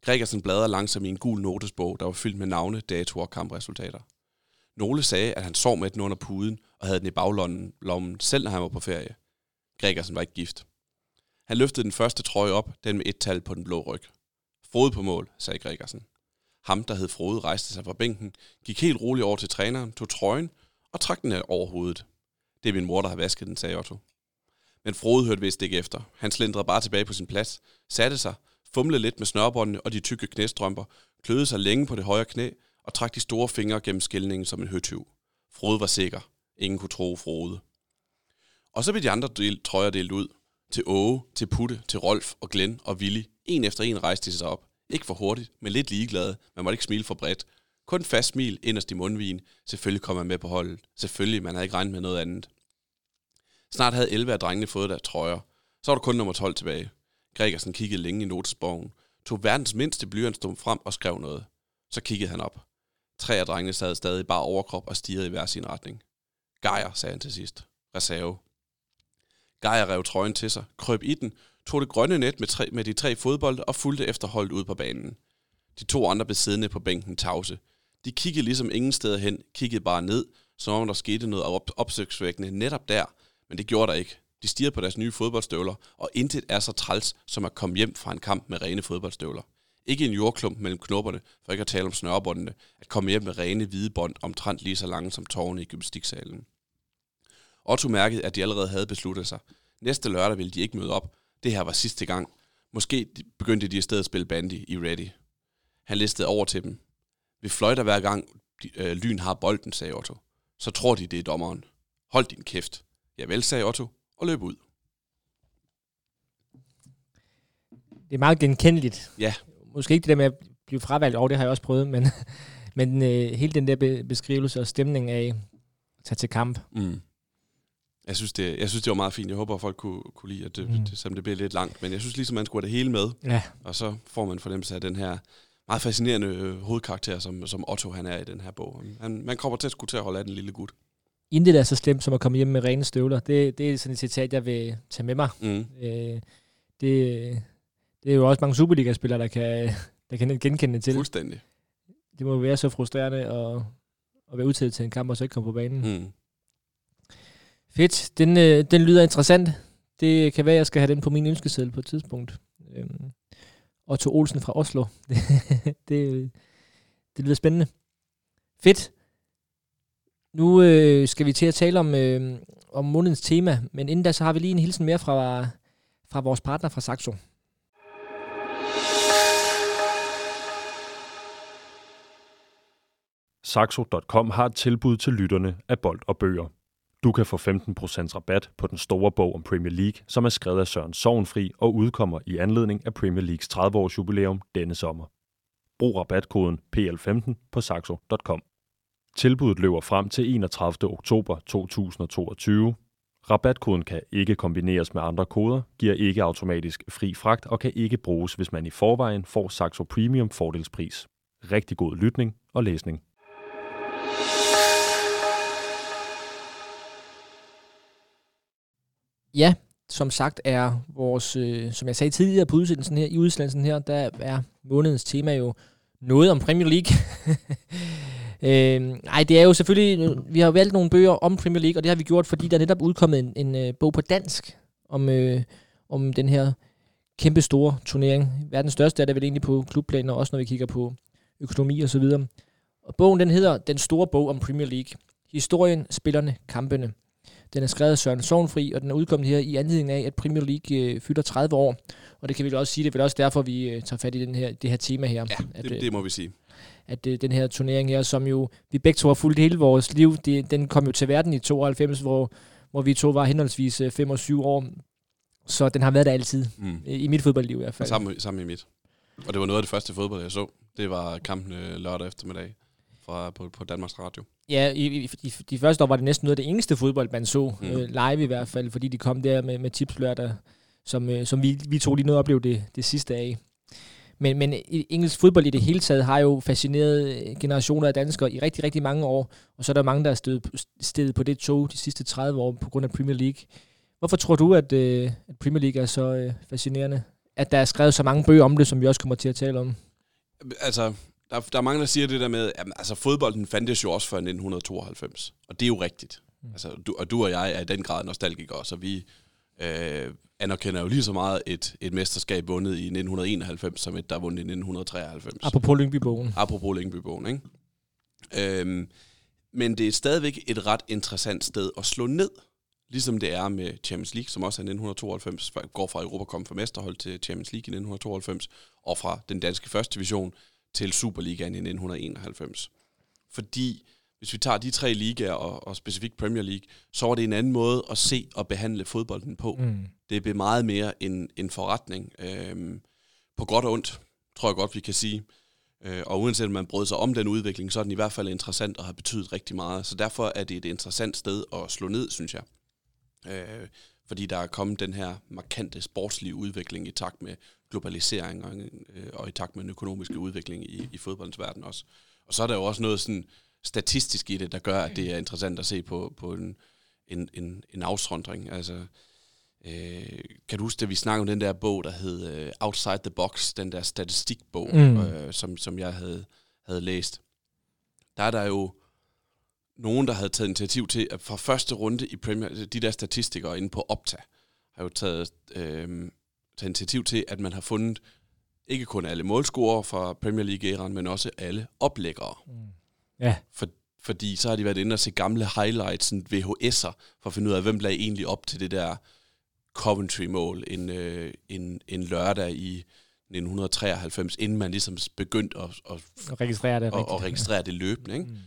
Gregersen bladrede langsomt i en gul notesbog, der var fyldt med navne, datoer og kampresultater. Nogle sagde, at han sov med den under puden og havde den i baglommen, lommen, selv når han var på ferie. Gregersen var ikke gift. Han løftede den første trøje op, den med et tal på den blå ryg. Frode på mål, sagde Gregersen. Ham, der hed Frode, rejste sig fra bænken, gik helt roligt over til træneren, tog trøjen og trak den over hovedet. Det er min mor, der har vasket den, sagde Otto. Men Frode hørte vist ikke efter. Han slendrede bare tilbage på sin plads, satte sig, fumlede lidt med snørbåndene og de tykke knæstrømper, kløede sig længe på det højre knæ og trak de store fingre gennem skældningen som en høtyv. Frode var sikker. Ingen kunne tro Frode. Og så blev de andre del, trøjer delt ud. Til Åge, til Putte, til Rolf og Glenn og Willy. En efter en rejste de sig op. Ikke for hurtigt, men lidt ligeglade. Man måtte ikke smile for bredt. Kun fast smil inderst i mundvigen. Selvfølgelig kom man med på holdet. Selvfølgelig, man havde ikke regnet med noget andet. Snart havde 11 af drengene fået deres trøjer. Så var der kun nummer 12 tilbage. Gregersen kiggede længe i notesbogen, tog verdens mindste blyantstum frem og skrev noget. Så kiggede han op. Tre af drengene sad stadig bare overkrop og stirrede i hver sin retning. Gejer, sagde han til sidst. Reserve. Gejer rev trøjen til sig, krøb i den, tog det grønne net med, tre, med de tre fodbold og fulgte efter holdet ud på banen. De to andre blev siddende på bænken tavse. De kiggede ligesom ingen steder hen, kiggede bare ned, som om der skete noget op- opsøgsvækkende netop der, men det gjorde der ikke. De stirrede på deres nye fodboldstøvler, og intet er så træls, som at komme hjem fra en kamp med rene fodboldstøvler. Ikke en jordklump mellem knopperne, for ikke at tale om snørbåndene, at komme hjem med rene hvide bånd omtrent lige så lange som tårne i gymnastiksalen. Otto mærkede, at de allerede havde besluttet sig. Næste lørdag ville de ikke møde op. Det her var sidste gang. Måske begyndte de i stedet at spille bandy i Ready. Han listede over til dem. Vi fløjter hver gang øh, Lyn har bolden, sagde Otto. Så tror de, det er dommeren. Hold din kæft. Ja vel, sagde Otto, og løb ud. Det er meget genkendeligt. Ja. Måske ikke det der med at blive fravalgt, og det har jeg også prøvet, men, men øh, hele den der be- beskrivelse og stemning af at tage til kamp. Mm. Jeg synes, det, jeg synes, det var meget fint. Jeg håber, at folk kunne, kunne lide, at det, Mm. det, selvom det bliver lidt langt. Men jeg synes ligesom, man skulle have det hele med. Ja, Og så får man fornemmelse af den her meget fascinerende øh, hovedkarakter, som, som Otto han er i den her bog. Han, man kommer til at skulle til at holde af den lille gut. intet er så slemt som at komme hjem med rene støvler. Det, det er sådan et citat, jeg vil tage med mig. Mm. Øh, det, det er jo også mange Superliga-spillere, der kan, der kan genkende til. Fuldstændig. Det må være så frustrerende at, at være udtaget til en kamp, og så ikke komme på banen. Mm. Fedt. Den, øh, den lyder interessant. Det kan være, jeg skal have den på min ønskeseddel på et tidspunkt. Øhm, Otto Olsen fra Oslo. det, det, det lyder spændende. Fedt. Nu øh, skal vi til at tale om, øh, om månedens tema, men inden da, så har vi lige en hilsen mere fra, fra vores partner fra Saxo. Saxo.com har et tilbud til lytterne af bold og bøger. Du kan få 15% rabat på den store bog om Premier League, som er skrevet af Søren Sovenfri og udkommer i anledning af Premier Leagues 30-års jubilæum denne sommer. Brug rabatkoden PL15 på saxo.com. Tilbuddet løber frem til 31. oktober 2022. Rabatkoden kan ikke kombineres med andre koder, giver ikke automatisk fri fragt og kan ikke bruges, hvis man i forvejen får Saxo Premium fordelspris. Rigtig god lytning og læsning. Ja, som sagt er vores, øh, som jeg sagde tidligere på udsendelsen her, i udsendelsen her, der er månedens tema jo noget om Premier League. øh, nej, det er jo selvfølgelig, vi har valgt nogle bøger om Premier League, og det har vi gjort, fordi der er netop udkommet en, en øh, bog på dansk om, øh, om den her kæmpe store turnering. Verdens største er det vel egentlig på klubplaner, også når vi kigger på økonomi og så videre. Og bogen den hedder Den store bog om Premier League. Historien, spillerne, kampene. Den er skrevet af Søren Sovnfri, og den er udkommet her i anledning af, at Premier League øh, fylder 30 år. Og det kan vi også sige, det er vel også derfor, vi øh, tager fat i den her, det her tema her. Ja, at, det, øh, det må vi sige. at øh, den her turnering her, som jo vi begge to har fulgt hele vores liv, det, den kom jo til verden i 92, hvor, hvor vi to var henholdsvis 5 og 7 år. Så den har været der altid, Mm. i mit fodboldliv i hvert fald. sammen, sammen i mit. Og det var noget af det første fodbold, jeg så. Det var kampen øh, lørdag eftermiddag fra, på, på Danmarks Radio. Ja, i, i, i, de første år var det næsten noget af det eneste fodbold, man så Mm. øh, live i hvert fald, fordi de kom der med, med tips lørdag, som, øh, som vi, vi to lige nåede at opleve det, det sidste af. Men, men engelsk fodbold i det hele taget har jo fascineret øh, generationer af danskere i rigtig, rigtig mange år, og så er der mange, der er stedet, stedet på det tog de sidste 30 år på grund af Premier League. Hvorfor tror du, at, øh, at Premier League er så øh, fascinerende? At der er skrevet så mange bøger om det, som vi også kommer til at tale om. Altså, der, der er mange, der siger det der med, at altså, fodbolden fandtes jo også før 1992. Og det er jo rigtigt. Mm. Altså, du, og du og jeg er i den grad nostalgikere, så vi øh, anerkender jo lige så meget et, et mesterskab vundet i 1991, som et, der er vundet i 1993. Apropos Lyngby-bogen. Apropos Lyngbybogen, ikke? Øhm, men det er stadigvæk et ret interessant sted at slå ned, ligesom det er med Champions League, som også er 1992, fra- går fra Europa kom for mesterhold til Champions League i 1992, og fra den danske første division til Superligaen i 1991. Fordi hvis vi tager de tre ligaer, og, og specifikt Premier League, så var det en anden måde at se og behandle fodbolden på. Mm. Det blev meget mere en, en forretning. Øhm, på godt og ondt, tror jeg godt, vi kan sige. Øh, og uanset om man brød sig om den udvikling, så er den i hvert fald interessant og har betydet rigtig meget. Så derfor er det et interessant sted at slå ned, synes jeg. Øh, fordi der er kommet den her markante sportslige udvikling i takt med globalisering og, øh, og i takt med den økonomiske udvikling i, i fodboldens verden også. Og så er der jo også noget sådan statistisk i det, der gør, at det er interessant at se på, på en, en, en, en afsondring. Altså, øh, kan du huske, at vi snakkede om den der bog, der hed øh, Outside the Box, den der statistikbog, Mm. øh, som, som jeg havde, havde læst. Der er der jo nogen, der havde taget initiativ til, at fra første runde i Premier, de der statistikere inde på Opta, har jo taget, øh, taget initiativ til, at man har fundet ikke kun alle målscorer fra Premier League-æraen, men også alle oplæggere. Mm. Ja. For, fordi så har de været inde og se gamle highlights, sådan VHS'er, for at finde ud af, hvem lagde egentlig op til det der Coventry-mål en, øh, en, en lørdag i 1993, inden man ligesom begyndte at, at, Og registrere det rigtigt. at registrere det løbende. Ikke? Mm.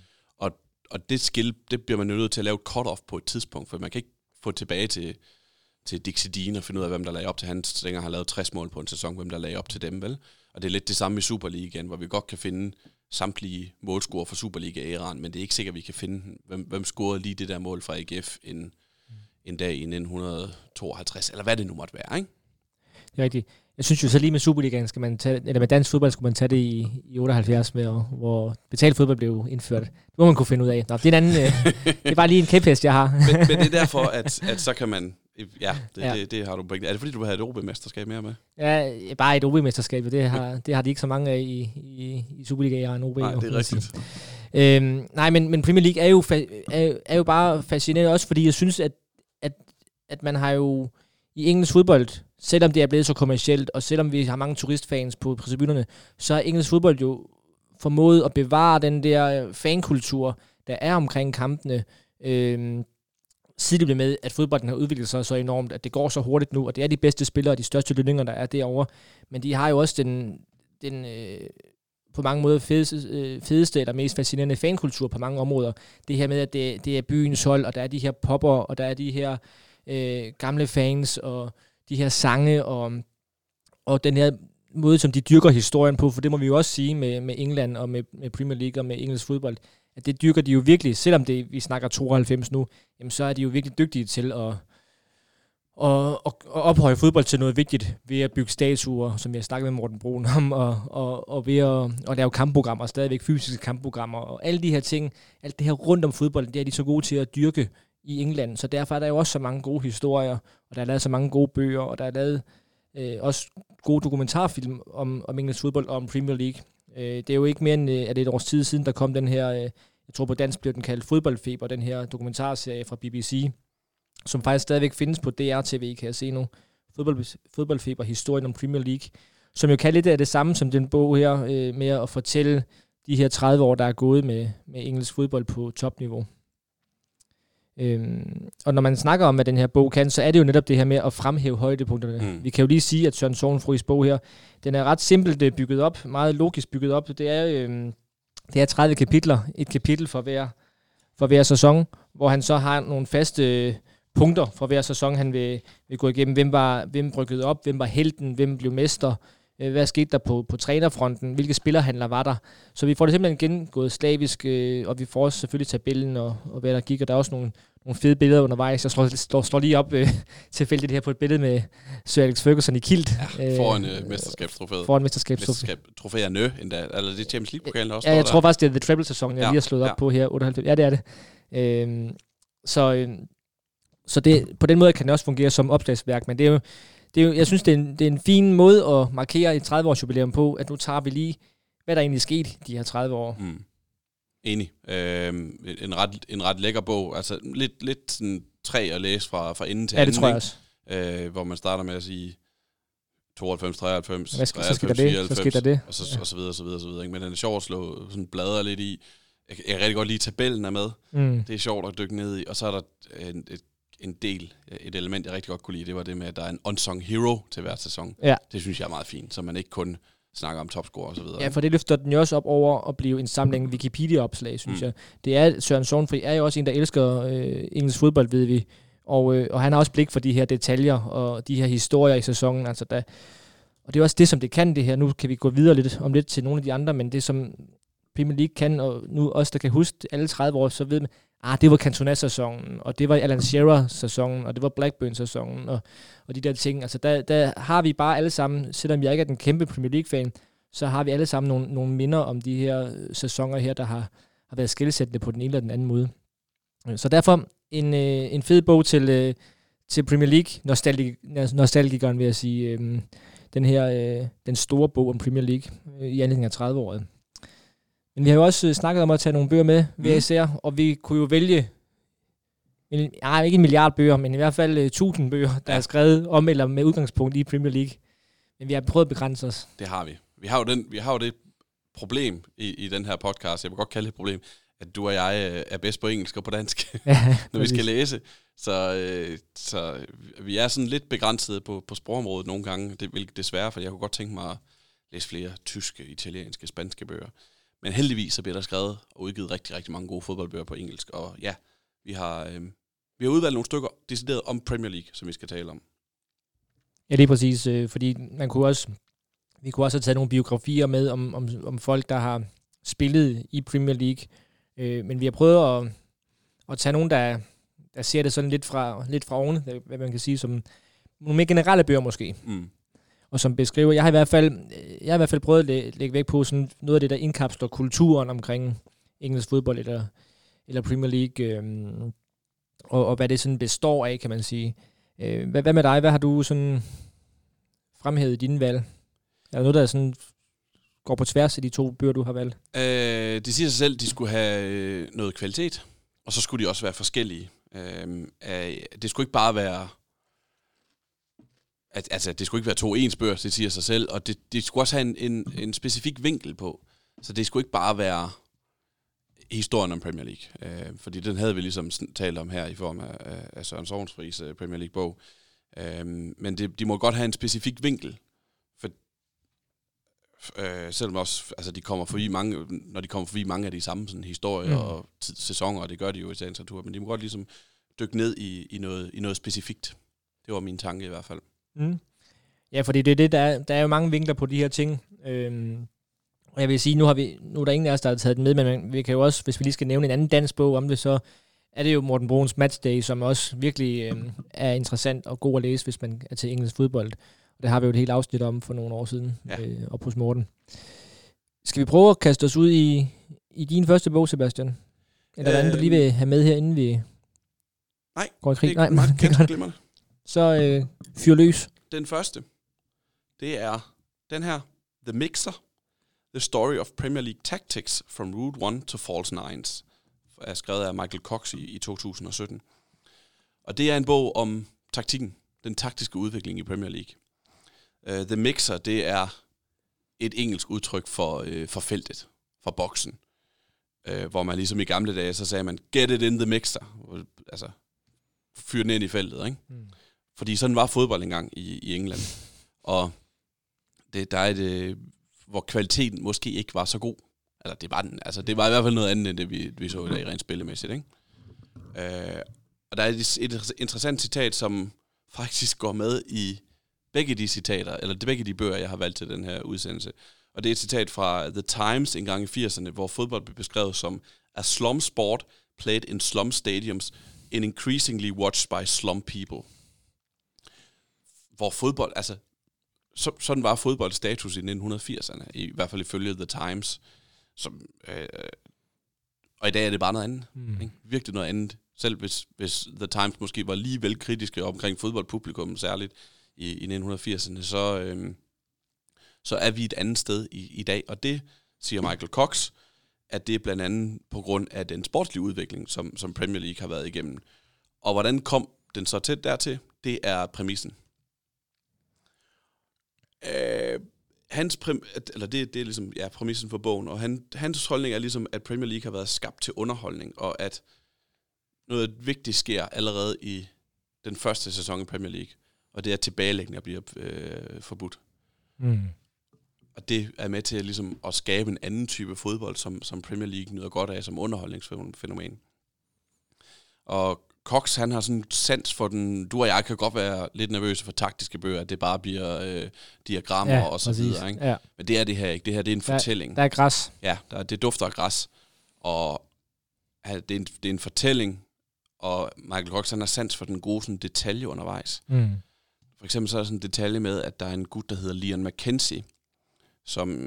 Og det skill, det bliver man nødt til at lave et cut-off på et tidspunkt, for man kan ikke få tilbage til, til Dixie Dean og finde ud af, hvem der lagde op til hans, så længe har lavet 60 mål på en sæson, hvem der lagde op til dem, vel? Og det er lidt det samme i Superligaen, hvor vi godt kan finde samtlige målscorer fra Superliga-æraen, men det er ikke sikkert, at vi kan finde, hvem, hvem scorede lige det der mål fra AGF en, en dag i 1952, eller hvad det nu måtte være, ikke? Det er rigtigt. Jeg synes jo så lige med Superligaen skal man tage, eller med dansk fodbold skulle man tage det i, i 78, med, hvor betalt fodbold blev indført. Det må man kunne finde ud af. Nå, det er en anden, øh, det er bare lige en kæphest, jeg har. Men, men det er derfor, at, at så kan man, ja, det, Ja. Det, det har du pointe. Er det fordi, du havde et OB-mesterskab mere med? ja, bare et OB-mesterskab, det har, det har de ikke så mange af i, i, i Superligaen og OB. Nej, det er rigtigt. Øhm, nej, men, men Premier League er jo, fa- er, er jo bare fascinerende også, fordi jeg synes, at, at, at man har jo i engelsk fodbold, selvom det er blevet så kommercielt, og selvom vi har mange turistfans på tribunerne, så har engelsk fodbold jo formået at bevare den der fankultur, der er omkring kampene, øhm, siden det med, at fodbolden har udviklet sig så enormt, at det går så hurtigt nu, og det er de bedste spillere og de største lønninger, der er derovre. Men de har jo også den, den øh, på mange måder fedeste, øh, fedeste eller mest fascinerende fankultur på mange områder. Det her med, at det, det er byens hold, og der er de her popper, og der er de her øh, gamle fans, og de her sange, og, og den her måde, som de dyrker historien på, for det må vi jo også sige med, med England og med, med Premier League og med engelsk fodbold, at det dyrker de jo virkelig, selvom det, vi snakker 92 nu, jamen så er de jo virkelig dygtige til at, at, at, at ophøje fodbold til noget vigtigt ved at bygge statuer, som jeg har snakket med Morten Brun om, og, og, og ved at, at lave kampprogrammer, stadigvæk fysiske kampprogrammer, og alle de her ting, alt det her rundt om fodbold, det er de så gode til at dyrke i England, så derfor er der jo også så mange gode historier, og der er lavet så mange gode bøger, og der er lavet øh, også gode dokumentarfilm om, om engelsk fodbold og om Premier League. Øh, det er jo ikke mere end, øh, er det et års tid siden, der kom den her, øh, jeg tror på dansk blev den kaldt Fodboldfeber, den her dokumentarserie fra BBC, som faktisk stadigvæk findes på DRTV, kan jeg se nu. Fodbold, fodboldfeber, historien om Premier League, som jo kan lidt af det samme som den bog her, øh, med at fortælle de her 30 år, der er gået med, med engelsk fodbold på topniveau. Øhm, og når man snakker om, hvad den her bog kan, så er det jo netop det her med at fremhæve højdepunkterne. Mm. Vi kan jo lige sige, at Søren Sovenfruis bog her, den er ret simpelt øh, bygget op, meget logisk bygget op. Det er, øhm, det er 30 kapitler, et kapitel for hver, for hver sæson, hvor han så har nogle faste øh, punkter for hver sæson, han vil, vil gå igennem. Hvem var hvem brygget op, hvem var helten, hvem blev mester, øh, hvad skete der på, på trænerfronten, hvilke spillerhandler var der. Så vi får det simpelthen gennemgået slavisk, øh, og vi får også selvfølgelig tabellen og, og hvad der gik, og der er også nogle, nogle fede billeder undervejs. Jeg slår, slår, slår lige op øh, tilfældigt her på et billede med Sir Alex Ferguson i kilt. Ja, foran øh, mesterskabstrofæet. Foran mesterskabstrofæet. Mesterskabstrofæerne endda. Eller det er Champions League-pokalen også. Ja, jeg står tror der. faktisk, det er The Treble-sæson, jeg Ja, lige har slået ja. op på her. 98. Ja, det er det. Øhm, så øhm, så det, på den måde kan det også fungere som opslagsværk, men det er jo, det er jeg synes, det er, en, det er en fin måde at markere et 30-års jubilæum på, at nu tager vi lige, hvad der egentlig sket de her 30 år. Mm. Enig. Øhm, en, ret, en ret lækker bog. Altså lidt, lidt sådan træ at læse fra, fra ende til Ja, det anden. tror jeg også. øh, hvor man starter med at sige 92, 93, Hvad skal- så sker der det, så sker der det. Og så, og så videre, så videre, så videre. Ikke? Men den er sjov at slå sådan bladre lidt i. Jeg, jeg kan rigtig godt lide, tabellen er med. Mm. Det er sjovt at dykke ned i. Og så er der en, et, en del, et element, jeg rigtig godt kunne lide. Det var det med, at der er en unsung hero til hver sæson. Ja. Det synes jeg er meget fint, så man ikke kun snakker om topscore og så videre. Ja, for det løfter den jo også op over at blive en samling Wikipedia-opslag, synes mm. jeg. Det er, Søren Sornfri er jo også en, der elsker øh, engelsk fodbold, ved vi. Og, øh, og han har også blik for de her detaljer og de her historier i sæsonen. Altså der, og det er også det, som det kan, det her. Nu kan vi gå videre lidt om lidt til nogle af de andre, men det som Premier League kan, og nu også der kan huske alle 30 år, så ved man, ah, det var Cantona-sæsonen, og det var Alan Shearer-sæsonen, og det var Blackburn-sæsonen, og, og de der ting. Altså der, der har vi bare alle sammen, selvom jeg ikke er den kæmpe Premier League-fan, så har vi alle sammen nogle, nogle minder om de her øh, sæsoner her, der har, har været skældsættende på den ene eller den anden måde. Så derfor en, øh, en fed bog til, øh, til Premier League, nostalgi, nostalgikeren vil jeg sige, øh, den her, øh, den store bog om Premier League øh, i anledning af 30-året. Men vi har jo også øh, snakket om at tage nogle bøger med, hver Mhm. især, og vi kunne jo vælge, en, ej, ikke en milliard bøger, men i hvert fald øh, 1000 bøger, der Ja. er skrevet om eller med udgangspunkt i Premier League. Men vi har prøvet at begrænse os. Det har vi. Vi har jo, den, vi har jo det problem i, i den her podcast, jeg vil godt kalde det et problem, at du og jeg øh, er bedst på engelsk og på dansk, Ja, når vi skal læse. Så, øh, så vi er sådan lidt begrænset på, på sprogområdet nogle gange, det vil desværre, for jeg kunne godt tænke mig at læse flere tyske, italienske, spanske bøger. Men heldigvis så bliver der skrevet og udgivet rigtig, rigtig mange gode fodboldbøger på engelsk. Og ja, vi har, øh, vi har udvalgt nogle stykker decideret om Premier League, som vi skal tale om. Ja, det er præcis, øh, fordi man kunne også, vi kunne også have taget nogle biografier med om, om, om folk, der har spillet i Premier League. Øh, men vi har prøvet at, at tage nogen, der, der ser det sådan lidt fra, lidt fra oven, hvad- hvad man kan sige, som nogle mere generelle bøger måske, Mm og som beskriver, jeg har i hvert fald, øh, jeg har i hvert fald prøvet at læ- lægge væk på sådan noget af det, der indkapsler kulturen omkring engelsk fodbold eller, eller Premier League, øh, og, og hvad det sådan består af, kan man sige. Øh, hvad, hvad med dig? Hvad har du sådan fremhævet i dine valg? Er der noget, der sådan går på tværs af de to bøger, du har valgt? Øh, det siger sig selv, at de skulle have øh, noget kvalitet, og så skulle de også være forskellige. Øh, det skulle ikke bare være... At, altså, det skulle ikke være to ens bøger, det siger sig selv, og det, det skulle også have en, en, en specifik vinkel på. Så det skulle ikke bare være historien om Premier League, øh, fordi den havde vi ligesom talt om her i form af, af- Søren Sovnsfris øh, Premier League-bog. Øh, men det, de må godt have en specifik vinkel, for øh, selvom også, altså de kommer forbi mange, når de kommer forbi mange af de samme sådan, historier Mm. og sæsoner, og det gør de jo i sagens natur, men de må godt ligesom dykke ned i, i, noget, i noget specifikt. Det var min tanke i hvert fald. Mm. Ja, fordi det er det, der er, der er jo mange vinkler på de her ting. Øhm, og jeg vil sige, nu, har vi, nu er der ingen af os, der har taget den med, men vi kan jo også, hvis vi lige skal nævne en anden dansk bog om det, så er det jo Morten Bruns Matchday, som også virkelig øhm, er interessant og god at læse, hvis man er til engelsk fodbold. Og det har vi jo et helt afsnit om for nogle år siden, Ja. øh, op hos Morten. Skal vi prøve at kaste os ud i, i din første bog, Sebastian? Eller øh, andet, du lige vil have med her, inden vi Nej, går i krig? Det meget det er ganske glimrende. Så øh, fyr løs. Den første, det er den her, The Mixer, The Story of Premier League Tactics from Route 1 to False Nines, er skrevet af Michael Cox i, i 2017. Og det er en bog om taktikken, den taktiske udvikling i Premier League. Uh, The Mixer, det er et engelsk udtryk for, uh, for feltet, fra boksen. Øh, hvor man ligesom i gamle dage, så sagde man, get it in the mixer. Altså, fyr den ind i feltet, ikke? Mm. Fordi sådan var fodbold engang i, i England. Og det, der er et, øh, hvor kvaliteten måske ikke var så god. Eller det var den. Altså, det var i hvert fald noget andet, end det vi, vi så i dag rent spillemæssigt, ikke? Øh, og der er et, et interessant citat, som faktisk går med i begge de citater, eller de, begge de bøger, jeg har valgt til den her udsendelse. Og det er et citat fra The Times en gang i 80'erne, hvor fodbold blev beskrevet som a slum sport played in slum stadiums and increasingly watched by slum people. Hvor fodbold, altså, så, sådan var fodboldstatus i 1980'erne, i hvert fald ifølge The Times. Som, øh, og i dag er det bare noget andet. Mm. Ikke? Virkelig noget andet. Selv hvis, hvis The Times måske var lige vel kritiske omkring fodboldpublikum særligt i, i 1980'erne, så, øh, så er vi et andet sted i, i dag. Og det, siger Michael Cox, at det er blandt andet på grund af den sportslige udvikling, som, som Premier League har været igennem. Og hvordan kom den så tæt dertil? Det er præmissen. Øh, hans præm, eller det, det er ligesom ja, præmissen for bogen, og han, hans holdning er ligesom, at Premier League har været skabt til underholdning, og at noget vigtigt sker allerede i den første sæson i Premier League, og det er, at tilbagelæggende bliver øh, forbudt. Mm. Og det er med til ligesom at skabe en anden type fodbold, som, som Premier League nyder godt af som underholdningsfænomen. Og Cox, han har sådan sans for den... Du og jeg kan godt være lidt nervøse for taktiske bøger, at det bare bliver øh, diagrammer ja, og så præcis. videre. Ikke? Ja. Men det er det her ikke. Det her det er en der, fortælling. Der er græs. Ja, der, det dufter af græs. Og ja, det, er en, det er en fortælling, og Michael Cox, han har sans for den gode sådan, detalje undervejs. Mm. For eksempel så er der sådan en detalje med, at der er en gut, der hedder Liam McKenzie, som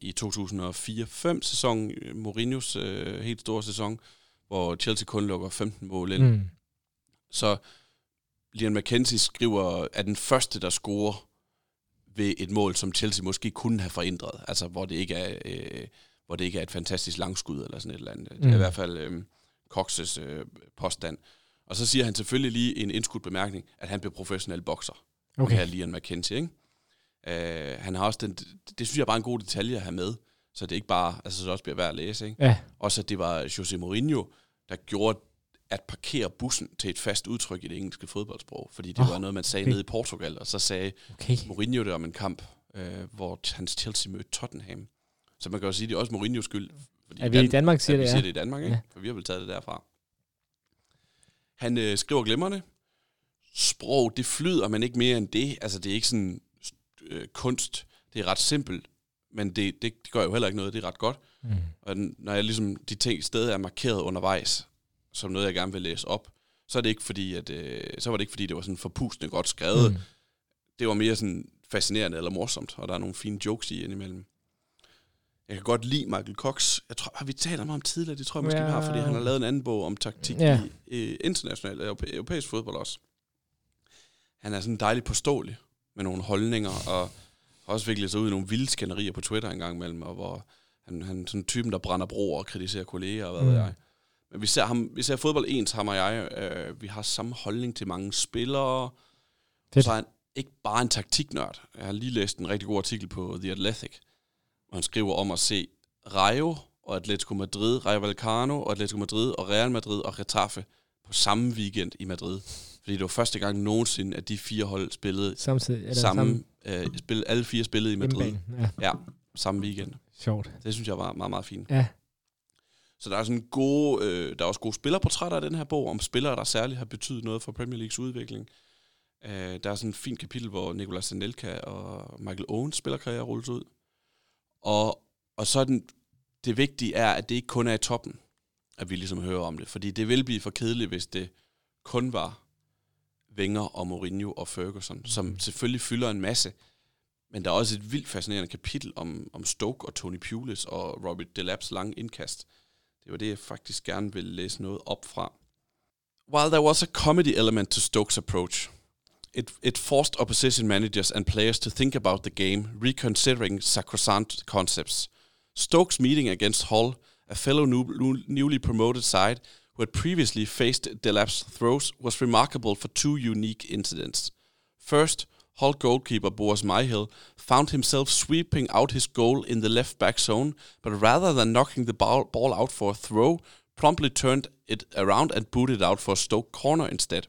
i 2004-5 sæson, Mourinhos øh, helt store sæson, hvor Chelsea kun lukker 15 mål ind. Mm. Så Liam McKenzie skriver, at den første, der scorer ved et mål, som Chelsea måske kunne have forandret, altså hvor det ikke er, øh, hvor det ikke er et fantastisk langskud eller sådan et eller andet. Mm. Det er i mm. hvert fald øh, Cox's øh, påstand. Og så siger han selvfølgelig lige en indskudt bemærkning, at han bliver professionel bokser. Okay. Her Liam McKenzie, ikke? Uh, han har også den, det synes jeg er bare en god detalje at have med, så det ikke bare, altså så også bliver værd at læse, ikke? Ja. Også at det var Jose Mourinho, der gjorde at parkere bussen til et fast udtryk i det engelske fodboldsprog, fordi det oh, var noget, man sagde okay. nede i Portugal, og så sagde okay. Mourinho det om en kamp, øh, hvor hans Chelsea mødte Tottenham. Så man kan jo sige, det er også Mourinhos skyld. Fordi er vi Dan- i Danmark, siger det, ja. Vi siger det i Danmark, ikke? Ja. For vi har vel taget det derfra. Han øh, skriver glimrende. Sprog, det flyder, men ikke mere end det. Altså, det er ikke sådan øh, kunst. Det er ret simpelt, men det, det, det gør jo heller ikke noget. Det er ret godt. Mm. Og når jeg ligesom, de ting stadig er markeret undervejs, som noget, jeg gerne vil læse op, så er det ikke fordi, at, øh, så var det ikke fordi, det var sådan forpustende godt skrevet. Mm. Det var mere sådan fascinerende eller morsomt, og der er nogle fine jokes i indimellem. Jeg kan godt lide Michael Cox. Jeg tror, har vi talt om ham tidligere? Det tror jeg måske, ja. vi har, fordi han har lavet en anden bog om taktik ja. i, i international europæisk fodbold også. Han er sådan dejligt påståelig med nogle holdninger, og har også viklet sig ud i nogle vilde skænderier på Twitter en gang imellem, og hvor han, han sådan typen, der brænder broer og kritiserer kolleger og hvad mm. ved jeg. Men vi ser, ham, vi ser fodbold ens, ham og jeg. Øh, vi har samme holdning til mange spillere. Fedt. Så er han ikke bare en taktiknørd. Jeg har lige læst en rigtig god artikel på The Athletic, hvor han skriver om at se Rayo og Atletico Madrid, Rayo Vallecano og Atletico Madrid og Real Madrid og Getafe på samme weekend i Madrid. Fordi det var første gang nogensinde, at de fire hold spillede Samtidig, eller samme, samme. Øh, spil, alle fire spillede i Madrid. Ja. ja, samme weekend. Sjovt. Det synes jeg var meget, meget fint. Ja. Så der er sådan gode, øh, der er også gode spillerportrætter i den her bog, om spillere, der særligt har betydet noget for Premier Leagues udvikling. Øh, der er sådan en fint kapitel, hvor Nicolas Anelka og Michael Owens spillerkarriere rulles ud. Og, og så den, det vigtige er, at det ikke kun er i toppen, at vi ligesom hører om det. Fordi det vil blive for kedeligt, hvis det kun var Wenger og Mourinho og Ferguson, som mm. selvfølgelig fylder en masse. Men der er også et vildt fascinerende kapitel om, om Stoke og Tony Pulis og Robert Delap's lange indkast. Det var det, jeg faktisk gerne ville læse noget op fra. While there was a comedy element to Stokes' approach, it, it forced opposition managers and players to think about the game, reconsidering sacrosanct concepts. Stokes' meeting against Hull, a fellow new, newly promoted side who had previously faced Delap's throws, was remarkable for two unique incidents. First, Hull goalkeeper Boas Myhill found himself sweeping out his goal in the left back zone, but rather than knocking the ball, out for a throw, promptly turned it around and booted out for a Stoke corner instead.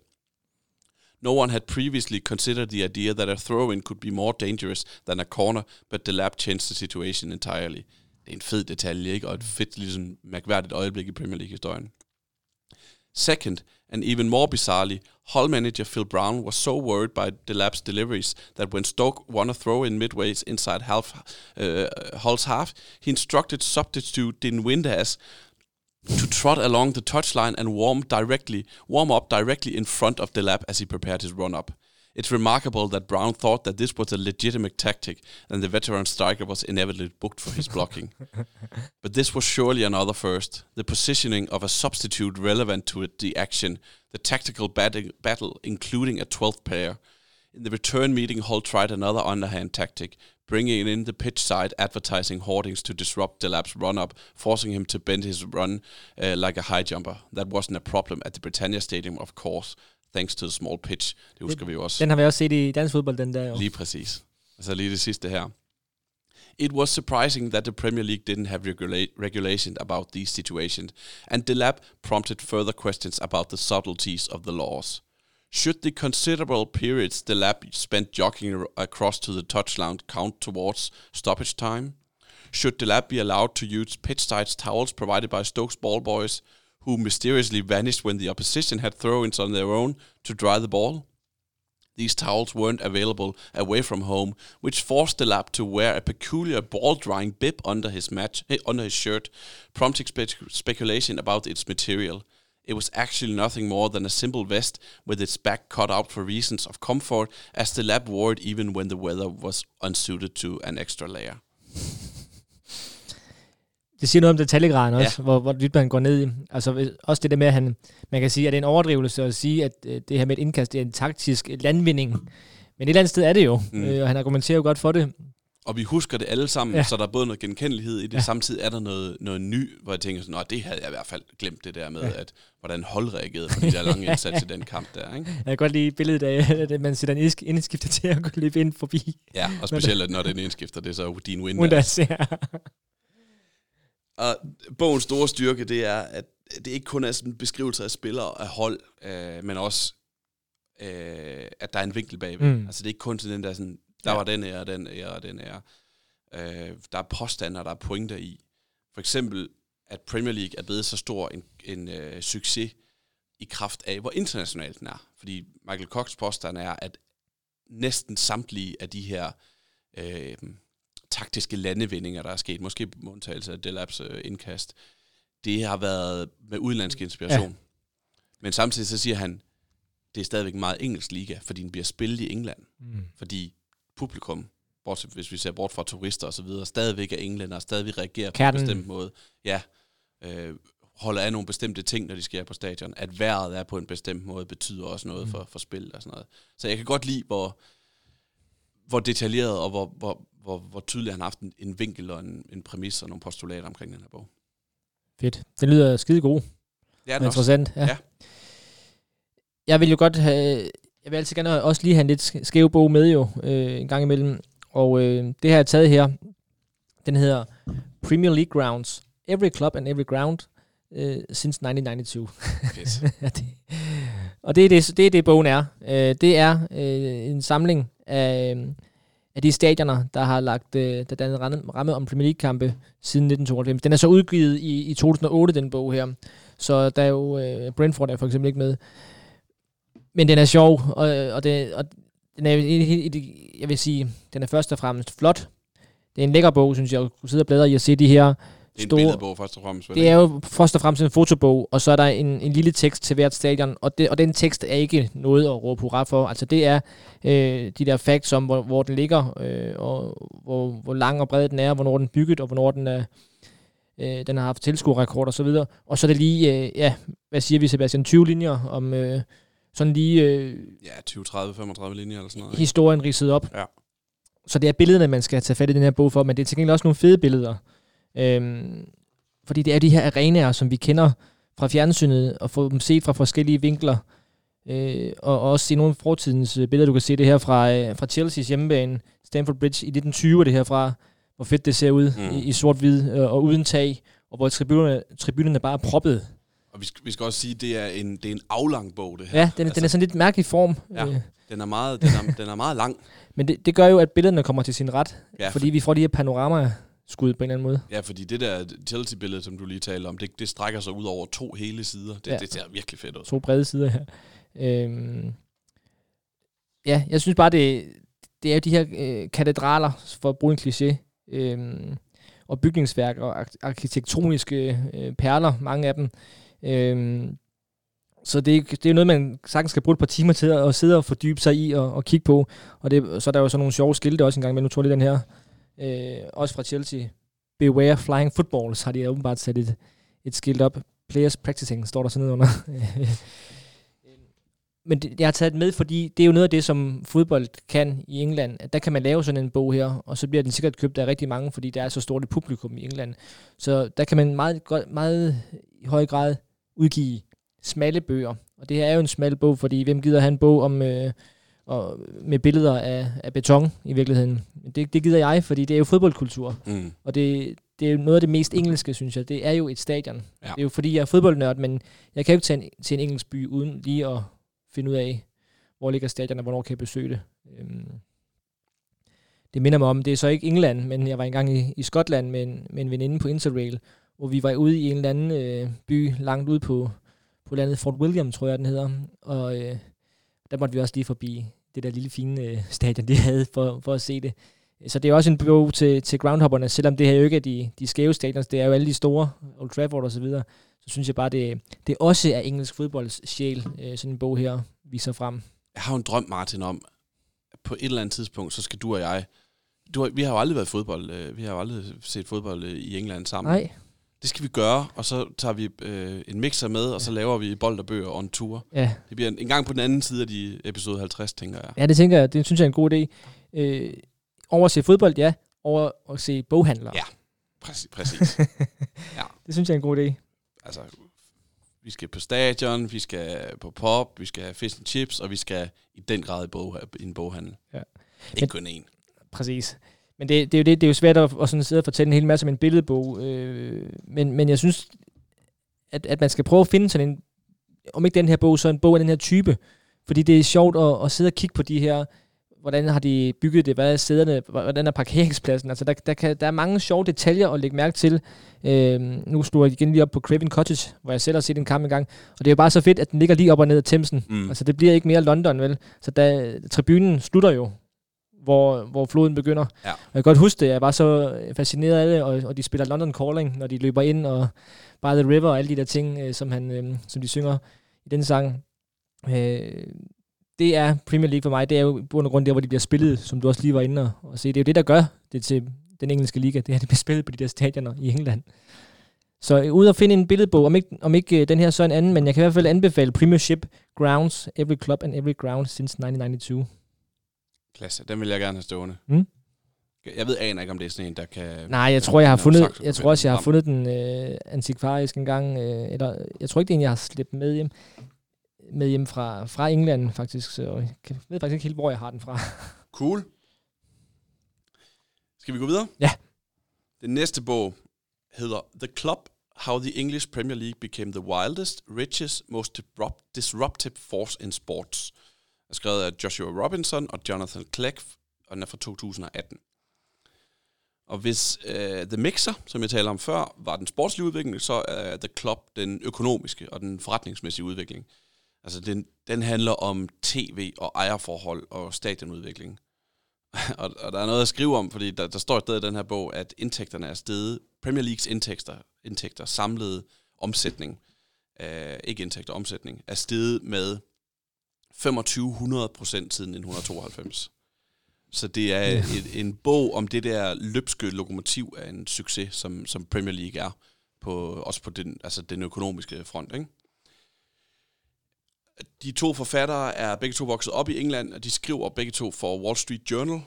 No one had previously considered the idea that a throw-in could be more dangerous than a corner, but the lab changed the situation entirely. Det er en fed detalje, ikke? Og et fedt, ligesom, mærkværdigt øjeblik i Premier League-historien. Second, and even more bizarrely, Hull manager Phil Brown was so worried by Delap's deliveries that when Stoke won a throw in midways inside half, uh, Hull's half, he instructed substitute Dean Windass to trot along the touchline and warm directly, warm up directly in front of Delap as he prepared his run up. It's remarkable that Brown thought that this was a legitimate tactic and the veteran striker was inevitably booked for his blocking. but this was surely another first, the positioning of a substitute relevant to it, the action, the tactical bat- battle, including a 12th player. In the return meeting, Hull tried another underhand tactic, bringing in the pitch side advertising hoardings to disrupt Delap's run up, forcing him to bend his run uh, like a high jumper. That wasn't a problem at the Britannia Stadium, of course, thanks to the small pitch. Det husker vi jo også. Den har vi også set i dansk fodbold, den der jo. Lige præcis. Altså lige det sidste her. It was surprising that the Premier League didn't have regula- regulation about these situations, and Delap prompted further questions about the subtleties of the laws. Should the considerable periods Delap spent jogging across to the touchline count towards stoppage time? Should Delap be allowed to use pitch-side towels provided by Stokes ball boys, who mysteriously vanished when the opposition had throw-ins on their own to dry the ball? These towels weren't available away from home, which forced the lab to wear a peculiar ball-drying bib under his match eh, under his shirt, prompting spe- speculation about its material. It was actually nothing more than a simple vest with its back cut out for reasons of comfort, as the lab wore it even when the weather was unsuited to an extra layer. Det siger noget om detaljegraden også, ja. hvor, hvor dybt man går ned i. Altså også det der med, at han, man kan sige, at det er en overdrivelse at sige, at øh, det her med et indkast, det er en taktisk landvinding. Men et eller andet sted er det jo, Mm. øh, og han argumenterer jo godt for det. Og vi husker det alle sammen, ja. Så der er både noget genkendelighed i det, ja. Samtidig er der noget, noget ny, hvor jeg tænker sådan, Nå, det havde jeg i hvert fald glemt det der med, ja. At hvordan hold reagerede på de der lange indsats i den kamp der, ikke? Jeg kan godt lide billedet af, at man sætter en indsk- indskifter til at gå løbe ind forbi. Ja, og specielt, når den indskifter, det er så din win. Ja. Og bogens store styrke, det er, at det ikke kun er sådan en beskrivelse af spillere og af hold, øh, men også, øh, at der er en vinkel bagved. Mm. Altså det er ikke kun til den der sådan, der Ja. var den ære, den ære og den ære. Øh, der er påstander, der er pointer i. For eksempel, at Premier League er blevet så stor en, en øh, succes i kraft af, hvor internationalt den er. Fordi Michael Cox påstand er, at næsten samtlige af de her øh, taktiske landevindinger, der er sket, måske på undtagelse af Delaps øh, indkast, det har været med udenlandsk inspiration. Ja. Men samtidig så siger han, det er stadigvæk en meget engelsk liga, fordi den bliver spillet i England. Mm. Fordi publikum, bortset, hvis vi ser bort fra turister og så videre, stadigvæk er englænder, og stadigvæk reagerer Kernen. på en bestemt måde. Ja, øh, holder af nogle bestemte ting, når de sker på stadion. At vejret er på en bestemt måde, betyder også noget Mm. for, for spil og sådan noget. Så jeg kan godt lide, hvor, hvor detaljeret og hvor, hvor, hvor, hvor tydeligt han har haft en, en vinkel og en, en præmis og nogle postulater omkring den her bog. Fedt. Den lyder skide god. Det er den også. interessant. Ja. Ja. ja. Jeg vil jo godt have... Jeg vil altid gerne også lige have en lidt sk- skæv bog med jo, øh, en gang imellem. Og øh, det har jeg taget her. Den hedder Premier League Grounds. Every club and every ground øh, since 1992. Fedt. Ja, det, og det er det, det er det, bogen er. Øh, det er øh, en samling af, øh, af de stadioner, der har lagt øh, der dannet ramme, om Premier League-kampe siden 1992. Den er så udgivet i, i 2008, den bog her. Så der er jo øh, Brentford er for eksempel ikke med. Men den er sjov, og, og, det, og den er, i- jeg vil sige, den er først og fremmest flot. Det er en lækker bog, synes jeg, at kunne sidde og bladre i at se de her en store, billedbog først og fremmest. det er jo først og fremmest en fotobog, og så er der en, en lille tekst til hvert stadion, og, det, og den tekst er ikke noget at råbe hurra for. Altså det er øh, de der facts om, hvor, hvor den ligger, øh, og hvor, hvor lang og bred den er, hvornår den er bygget, og hvornår den er øh, den har haft tilskuerrekord og så videre. Og så er det lige, øh, ja, hvad siger vi Sebastian, 20 linjer om øh, sådan lige øh, Ja, 20, 30, 35 linjer eller sådan noget. historien ridset op. Ja. Så det er billederne, man skal tage fat i den her bog for, men det er til gengæld også nogle fede billeder. Øhm, fordi det er de her arenaer, som vi kender fra fjernsynet, og få dem set fra forskellige vinkler. Øh, og, og også se nogle af fortidens øh, billeder. Du kan se det her fra, øh, fra Chelsea's hjemmebane, Stamford Bridge i 1920, det her fra, hvor fedt det ser ud Mm. i, i sort-hvid øh, og uden tag, og hvor tribunerne, tribunerne bare er proppet. Og vi skal, vi skal også sige, at det er en, det er en aflang bog, det her. Ja, den, altså, den er sådan lidt mærkelig form. Ja. Øh, Den er meget, den er, den er meget lang. men det, det gør jo, at billederne kommer til sin ret, Ja, fordi vi får de her panorama-skud på en eller anden måde. Ja, fordi det der Chelsea-billede, som du lige talte om, det, det strækker sig ud over to hele sider. Det, Ja. det ser virkelig fedt ud. to brede sider her. Øhm, ja, jeg synes bare, det, det er jo de her øh, katedraler, for at bruge en kliché, øhm, og bygningsværk og ar- arkitektoniske øh, perler, mange af dem. Øhm, så det, det er jo noget, man sagtens skal bruge et par timer til at, at sidde og fordybe sig i og, og kigge på. Og det, så er der jo sådan nogle sjove skilte også engang, men nu tror jeg lige den her, øh, også fra Chelsea. Beware flying footballs, har de åbenbart sat et, et skilt op. Players practicing, står der sådan noget under. Men det, jeg har taget det med, fordi det er jo noget af det, som fodbold kan i England. At der kan man lave sådan en bog her, og så bliver den sikkert købt af rigtig mange, fordi der er så stort et publikum i England. Så der kan man meget, godt, meget i høj grad udgive smalle bøger. Og det her er jo en smal bog, fordi hvem gider have en bog om, øh, og, med billeder af, af beton i virkeligheden? Det, det gider jeg, fordi det er jo fodboldkultur. Mm. Og det, det er jo noget af det mest engelske, synes jeg. Det er jo et stadion. Ja. Det er jo fordi, jeg er fodboldnørd, men jeg kan jo ikke tage en, til en engelsk by uden lige at finde ud af, hvor ligger stadion, og hvornår kan jeg besøge det. Øhm, det minder mig om, det er så ikke England, men jeg var engang i, i Skotland med en, med en veninde på Interrail, hvor vi var ude i en eller anden øh, by langt ude på, på landet Fort William, tror jeg, den hedder. Og øh, der måtte vi også lige forbi det der lille fine øh, stadion, de havde for, for at se det. Så det er også en bog til, til groundhopperne, selvom det her jo ikke er de, de skæve stadions, det er jo alle de store, Old Trafford og så videre, så synes jeg bare, det, det også er engelsk fodbolds sjæl, øh, sådan en bog her viser frem. Jeg har jo en drøm, Martin, om, at på et eller andet tidspunkt, så skal du og jeg... Du, vi har jo aldrig været fodbold. øh, Vi har jo aldrig set fodbold øh, i England sammen. Nej, Det skal vi gøre, og så tager vi øh, en mixer med, og så laver vi bold og bøger on tour. ja. Det bliver en, en gang på den anden side af de episode 50, tænker jeg. ja, det tænker jeg, det synes jeg er en god idé. Øh, over at se fodbold, ja. Over at se boghandlere. Ja. Præcis. præcis. Ja. Det synes jeg er en god idé. altså, vi skal på stadion, vi skal på pop, vi skal have fish and chips, og vi skal i den grad i, bog, i en boghandel. Ja. Ikke Men- kun én. Præcis. Men det, det, er jo det, det er jo svært at, at sådan sidde og fortælle en hel masse om en billedbog. Øh, men, men jeg synes, at, at man skal prøve at finde sådan en, om ikke den her bog, så en bog af den her type. Fordi det er sjovt at, at sidde og kigge på de her, hvordan har de bygget det, hvad er sæderne, hvordan er parkeringspladsen. Altså der, der, kan, der er mange sjove detaljer at lægge mærke til. Øh, nu slår jeg igen lige op på Craven Cottage, hvor jeg selv har set en kamp engang. Og det er jo bare så fedt, at den ligger lige op og ned af Thamesen. Mm. Altså det bliver ikke mere London, vel? Så da, tribunen slutter jo, hvor, hvor floden begynder. Ja. Og jeg kan godt huske det, jeg var så fascineret af det, og, og de spiller London Calling, når de løber ind, og By the River og alle de der ting, øh, som, han, øh, som de synger i den sang. Øh, det er Premier League for mig, det er jo og grund der, hvor de bliver spillet, som du også lige var inde og, og se. Det er jo det, der gør det til den engelske liga, det er, at de bliver spillet på de der stadioner i England. Så øh, ud at finde en billedbog, om ikke, om ikke øh, den her så en anden, men jeg kan i hvert fald anbefale Premiership Grounds, Every Club and Every Ground since 1992. Klasse, den vil jeg gerne have stående. Mm. Jeg ved aner ikke, om det er sådan en, der kan... Nej, jeg tror, jeg har fundet, sagt, jeg tror også, jeg har fundet den øh, antikvarisk en gang, øh, eller jeg tror ikke, det er en, jeg har slæbt med hjem, med hjem fra, fra England, faktisk, så jeg ved faktisk ikke helt, hvor jeg har den fra. Cool. Skal vi gå videre? Ja. Den næste bog hedder The Club, How the English Premier League Became the Wildest, Richest, Most Disrupt- Disruptive Force in Sports. Er skrevet af Joshua Robinson og Jonathan Clegg, og den er fra 2018. Og hvis uh, The Mixer, som jeg talte om før, var den sportslige udvikling, så er The Club den økonomiske og den forretningsmæssige udvikling. Altså, den, den handler om tv og ejerforhold og stadionudvikling. og, og der er noget at skrive om, fordi der, der står et sted i den her bog, at indtægterne er steget. Premier Leagues indtægter, indtægter samlede omsætning, øh, ikke indtægter, omsætning, er steget med 2500 procent siden 1992. Så det er et, en bog om det der løbske lokomotiv af en succes, som, som Premier League er, på, også på den, altså den økonomiske front. Ikke? De to forfattere er begge to vokset op i England, og de skriver begge to for Wall Street Journal,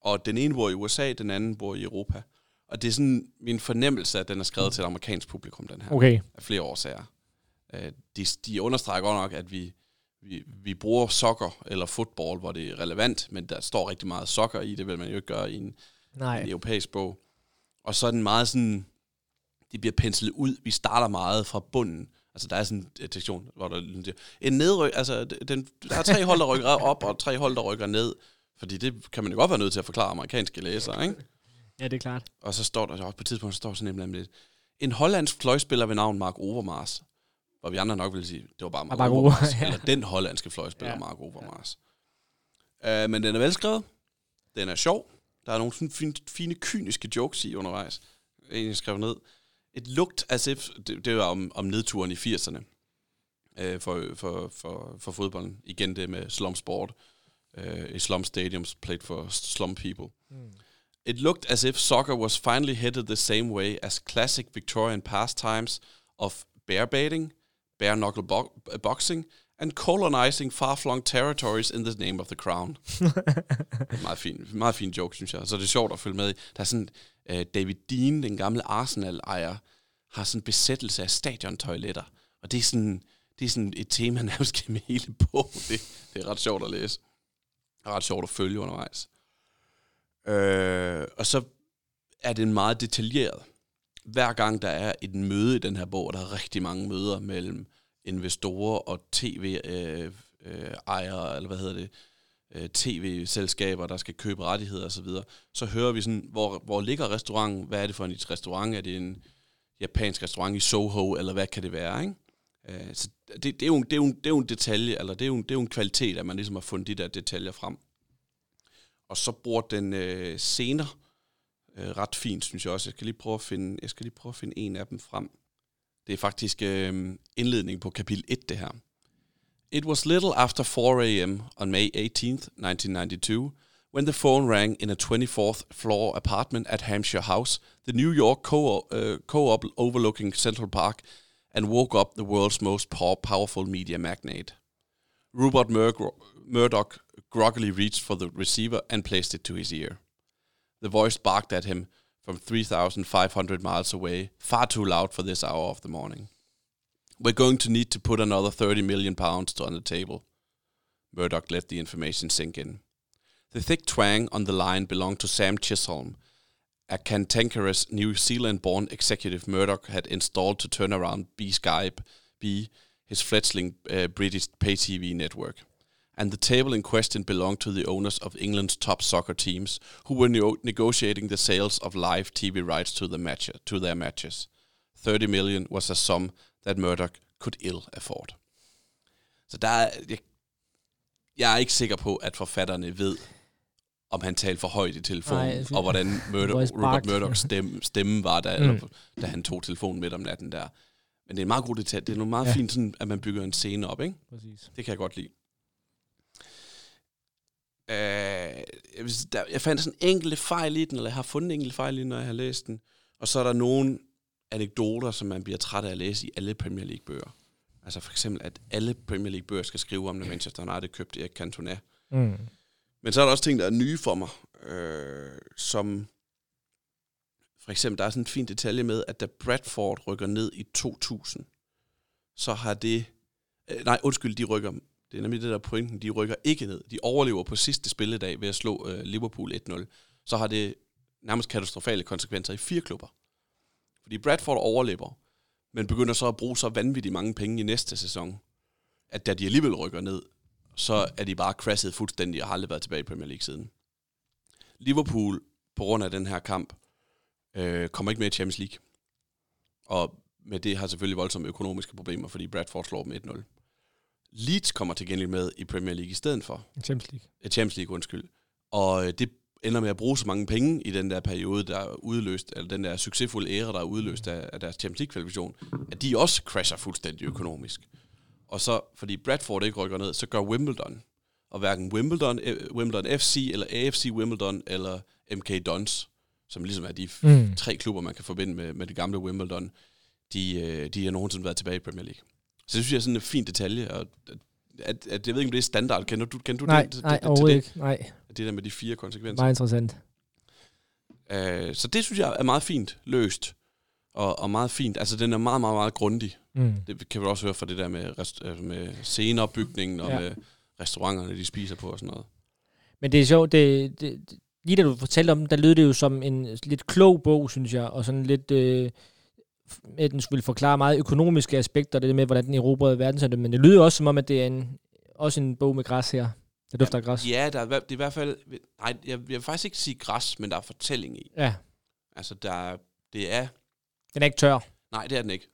og den ene bor i USA, den anden bor i Europa. Og det er sådan min fornemmelse, at den er skrevet til et amerikansk publikum, den her Okay. af flere årsager. Øh, de, de understreger godt nok, at vi, vi, vi bruger soccer eller fodbold, hvor det er relevant, men der står rigtig meget soccer i, det vil man jo ikke gøre i en, Nej. en europæisk bog. Og så er den meget sådan, det bliver penslet ud. Vi starter meget fra bunden. Altså, der er sådan en sektion, hvor der er en nedryk, altså, den, der er tre hold, der rykker op, og tre hold, der rykker ned. Fordi det kan man jo godt være nødt til at forklare amerikanske læsere, ikke? Ja, det er klart. Og så står der også på et tidspunkt, så står sådan nemlig lidt, en hollandsk fløjspiller ved navn Mark Overmars, hvor vi andre nok vil sige, det var bare Overmars, ja. eller den hollandske fløjspiller Ja. ja. Mark Overmars. Uh, men den er velskrevet, den er sjov, der er nogle sådan fine, fine kyniske jokes i undervejs. En, jeg skrev ned. It looked as if, det, det var om, om nedturen i 80'erne øh, for, for, for, for fodbolden. Igen det med slum sport. Øh, I slum stadiums played for slum people. Mm. It looked as if soccer was finally headed the same way as classic Victorian pastimes of bear baiting, bare knuckle bo- boxing, and colonizing far-flung territories in the name of the crown. meget fin, meget fin joke, synes jeg. Så det er sjovt at følge med i. Der er sådan, uh, David Dean, den gamle Arsenal-ejer, har sådan en besættelse af stadiontoiletter. Og det er sådan, det er sådan et tema nærmest gennem hele bogen. Det, det er ret sjovt at læse. Og ret sjovt at følge undervejs. Øh, og så er det meget detaljeret. Hver gang der er et møde i den her bog, og der er rigtig mange møder mellem investorer og tv-ejere, øh, øh, eller hvad hedder det, øh, tv-selskaber, der skal købe rettigheder osv., så, så hører vi sådan, hvor, hvor ligger restauranten? Hvad er det for en restaurant? Er det en japansk restaurant i Soho, eller hvad kan det være, ikke? Øh, så det, det, er jo, det, er jo, det er jo en detalje, eller det er jo, det er jo en kvalitet, at man ligesom har fundet de der detaljer frem. Og så bruger den øh, senere øh, ret fint, synes jeg også. Jeg skal lige prøve at finde, jeg skal lige prøve at finde en af dem frem. Det er faktisk øh, indledningen på kapitel 1, det her. It was little after 4 a.m. on May 18th, 1992, when the phone rang in a 24th floor apartment at Hampshire House, the New York co- uh, co-op overlooking Central Park, and woke up the world's most powerful media magnate. Rupert Mur- Murdoch groggily reached for the receiver and placed it to his ear. The voice barked at him from 3,500 miles away, far too loud for this hour of the morning. We're going to need to put another 30 million pounds on the table. Murdoch let the information sink in. The thick twang on the line belonged to Sam Chisholm, a cantankerous New Zealand-born executive Murdoch had installed to turn around B Skype, B, his fledgling uh, British pay TV network. And the table in question belonged to the owners of England's top soccer teams, who were neo- negotiating the sales of live TV rights to the match to their matches. 30 million was a sum that Murdoch could ill afford. Så der er, jeg, jeg er ikke sikker på, at forfatterne ved, om han talte for højt i telefonen, Nej, og hvordan Voice Rupert. Murdochs stemme, stemme var, da, Mm. da han tog telefonen midt om natten der. Men det er en meget god detalje. Det er noget meget ja. fint, sådan, at man bygger en scene op, ikke? Præcis. Det kan jeg godt lide. Øh, der, jeg fandt sådan enkelte fejl i den, eller jeg har fundet enkelte fejl i den, når jeg har læst den. Og så er der nogle anekdoter, som man bliver træt af at læse i alle Premier League-bøger. Altså for eksempel, at alle Premier League-bøger skal skrive om, når Manchester United købte Erik Cantona. Mm. Men så er der også ting, der er nye for mig, øh, som for eksempel, der er sådan en fin detalje med, at da Bradford rykker ned i 2000, så har det... Øh, nej, undskyld, de rykker... Det er nemlig det der pointen, de rykker ikke ned. De overlever på sidste spilledag ved at slå øh, Liverpool 1-0. Så har det nærmest katastrofale konsekvenser i fire klubber. Fordi Bradford overlever, men begynder så at bruge så vanvittigt mange penge i næste sæson, at da de alligevel rykker ned, så er de bare crashet fuldstændig og har aldrig været tilbage i Premier League siden. Liverpool, på grund af den her kamp, øh, kommer ikke med i Champions League. Og med det har selvfølgelig voldsomme økonomiske problemer, fordi Bradford slår dem 1-0. Leeds kommer til gengæld med i Premier League i stedet for. Champions League. Champions League, undskyld. Og øh, det ender med at bruge så mange penge i den der periode, der er udløst, eller den der succesfulde æra, der er udløst af, af deres Champions League-kvalifikation, at de også crasher fuldstændig økonomisk. Og så, fordi Bradford ikke rykker ned, så gør Wimbledon. Og hverken Wimbledon, øh, Wimbledon FC, eller AFC Wimbledon, eller MK Dons, som ligesom er de Mm. tre klubber, man kan forbinde med, med det gamle Wimbledon, de, øh, de har nogensinde været tilbage i Premier League. Så det synes jeg er sådan en fin detalje, og at, at, jeg ved ikke, om det er standard. Kender du, kender du Nej, det, nej, det, det, overhovedet det, ikke. Nej, det der med de fire konsekvenser? meget interessant. Uh, så det synes jeg er meget fint løst. og, og meget fint. Altså, den er meget, meget, meget grundig. Mm. Det kan vi også høre fra det der med, rest, altså med sceneopbygningen og Ja. med restauranterne, de spiser på og sådan noget. Men det er sjovt, det, det, lige da du fortalte om den, der lød det jo som en lidt klog bog, synes jeg, og sådan lidt, øh, at den skulle forklare meget økonomiske aspekter, det med, hvordan den erobrede verdenshandel, men det lyder også som om, at det er en, også en bog med græs her. Det dufter af græs. Ja, der er, det er i hvert fald... Nej, jeg, jeg vil faktisk ikke sige græs, men der er fortælling i. ja. Altså, der det er... Den er ikke tør. Nej, det er den ikke.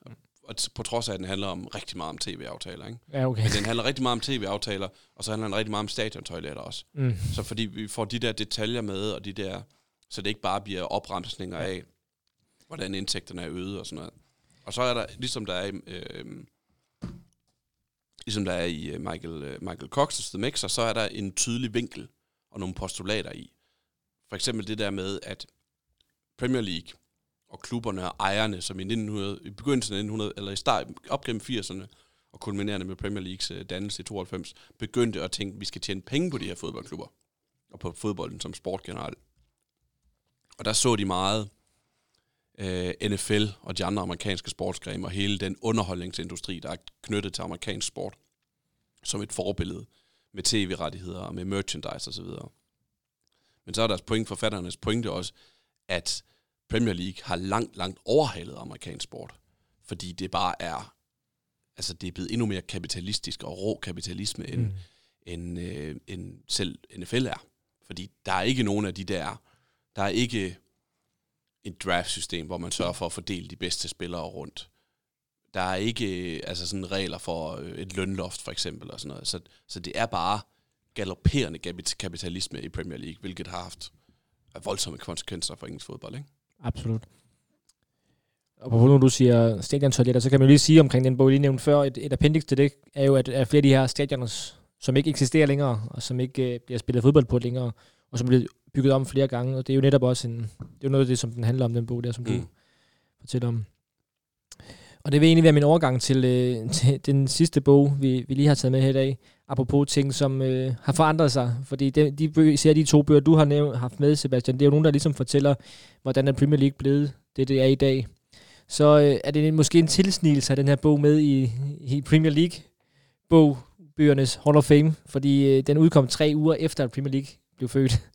Og på trods af, at den handler om rigtig meget om tv-aftaler, ikke? Ja, okay. Men den handler rigtig meget om tv-aftaler, og så handler den rigtig meget om stadiontoiletter også. Mm. Så fordi vi får de der detaljer med, og de der, så det ikke bare bliver opremsninger af, hvordan indtægterne er øget og sådan noget. Og så er der, ligesom der er i, øh, ligesom der er i øh, Michael, øh, Michael Cox's The Mixer, så er der en tydelig vinkel og nogle postulater i. For eksempel det der med, at Premier League og klubberne og ejerne, som i, 1900, i begyndelsen af 1900, eller i start, op gennem 80'erne, og kulminerende med Premier Leagues øh, dannelse i 92, begyndte at tænke, at vi skal tjene penge på de her fodboldklubber, og på fodbolden som sport generelt. Og der så de meget øh, NFL og de andre amerikanske sportsgrene, og hele den underholdningsindustri, der er knyttet til amerikansk sport, som et forbillede med tv-rettigheder og med merchandise osv. Men så er deres point, forfatternes pointe også, at Premier League har langt, langt overhalet amerikansk sport, fordi det bare er, altså det er blevet endnu mere kapitalistisk og rå kapitalisme, end, Mm. end, øh, end selv NFL er. Fordi der er ikke nogen af de der, der er ikke et draft-system, hvor man sørger for at fordele de bedste spillere rundt. Der er ikke øh, altså sådan regler for øh, et lønloft, for eksempel, og sådan noget. Så, så det er bare galopperende kapitalisme i Premier League, hvilket har haft voldsomme konsekvenser for engelsk fodbold, ikke? Absolut. Og på nu du siger stadiontoiletter, så kan man jo lige sige omkring den bog, jeg lige nævnte før, et, et appendix til det, er jo, at at flere af de her stadioner, som ikke eksisterer længere, og som ikke øh, bliver spillet fodbold på længere, og som bliver bygget om flere gange, og det er jo netop også en, det er jo noget af det, som den handler om, den bog der, som mm. du fortæller om. Og det vil egentlig være min overgang til, øh, til den sidste bog, vi, vi lige har taget med her i dag, apropos ting, som øh, har forandret sig. Fordi de, de især de to bøger, du har nævnt, haft med, Sebastian, det er jo nogen, der ligesom fortæller, hvordan er Premier League blevet det, det er i dag. Så øh, er det måske en tilsnigelse af den her bog med i, i Premier League bog, bøgernes Hall of Fame, fordi øh, den udkom tre uger efter, at Premier League blev født.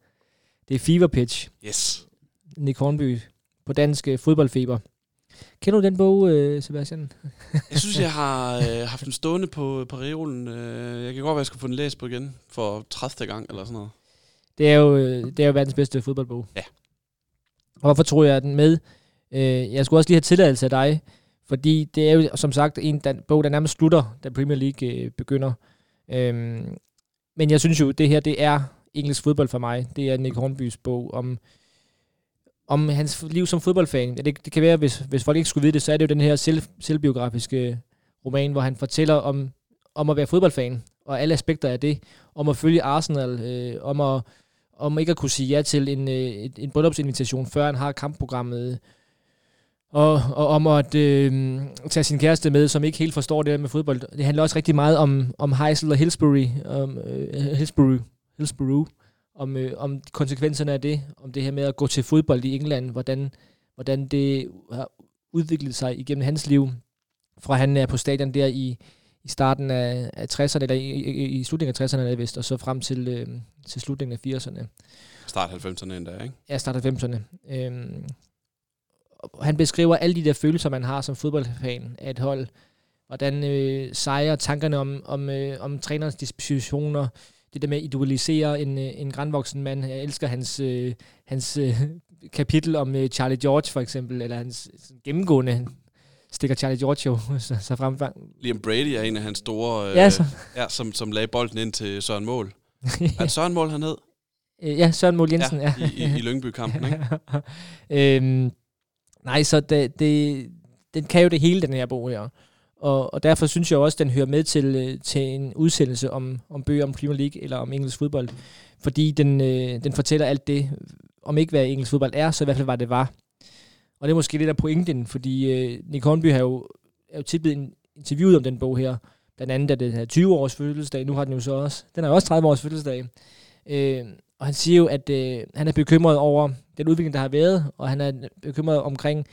Det er Fever Pitch, Yes. Nick Hornby, på dansk øh, fodboldfeber. Kender du den bog, øh, Sebastian? Jeg synes, jeg har øh, haft den stående på, på reolen. Øh, jeg kan godt være, at jeg skal få den læst på igen for 30. gang eller sådan noget. Det er jo, det er jo verdens bedste fodboldbog. Ja. Og hvorfor tror jeg den med? Jeg skulle også lige have tilladelse af dig, fordi det er jo som sagt en den bog, der nærmest slutter, da Premier League øh, begynder. Øhm, men jeg synes jo, det her det er engelsk fodbold for mig. Det er Nick Hornbys bog om, om hans liv som fodboldfan. Ja, det, det kan være, hvis, hvis folk ikke skulle vide det, så er det jo den her selv, selvbiografiske roman, hvor han fortæller om, om at være fodboldfan, og alle aspekter af det, om at følge Arsenal, øh, om at om ikke at kunne sige ja til en, øh, en bryllupsinvitation, før han har kampprogrammet, og, og om at øh, tage sin kæreste med, som ikke helt forstår det der med fodbold. Det handler også rigtig meget om, om Heisel og Hillsbury, om, øh, Hillsbury, Hillsbury om, øh, om konsekvenserne af det, om det her med at gå til fodbold i England, hvordan, hvordan det har udviklet sig igennem hans liv, fra han er på stadion der i, i starten af, af 60'erne, eller i, i, i slutningen af 60'erne, er vist, og så frem til, øh, til slutningen af 80'erne. Start 90'erne endda, ikke? Ja, start 90'erne. Øhm, han beskriver alle de der følelser, man har som fodboldfan af et hold. Hvordan øh, sejrer tankerne om, om, øh, om trænerens dispositioner, det der med at idealisere en, øh, en grandvoksen mand. Jeg elsker hans, øh, hans øh, kapitel om øh, Charlie George for eksempel, eller hans sådan, gennemgående, stikker Charlie George jo så, så frem. Liam Brady er en af hans store, øh, Ja, så. ja, som, som lagde bolden ind til Søren Mål. Er det Søren Mål herned? Øh, ja, Søren Mål Jensen. Ja, I, i, i Lyngby-kampen, ikke? øhm, nej, så det, det, den kan jo det hele, den her bog her. Og, og derfor synes jeg også, den hører med til, øh, til en udsendelse om, om bøger om Premier League eller om engelsk fodbold. Fordi den, øh, den fortæller alt det, om ikke hvad engelsk fodbold er, så i hvert fald hvad det var. Og det er måske lidt af pointen, fordi øh, Nick Hornby har jo, er jo tit blevet interviewet om den bog her. Blandt andet er det her 20 års fødselsdag, nu har den jo så også. Den er jo også 30 års fødselsdag. Øh, og han siger jo, at øh, han er bekymret over den udvikling, der har været, og han er bekymret omkring,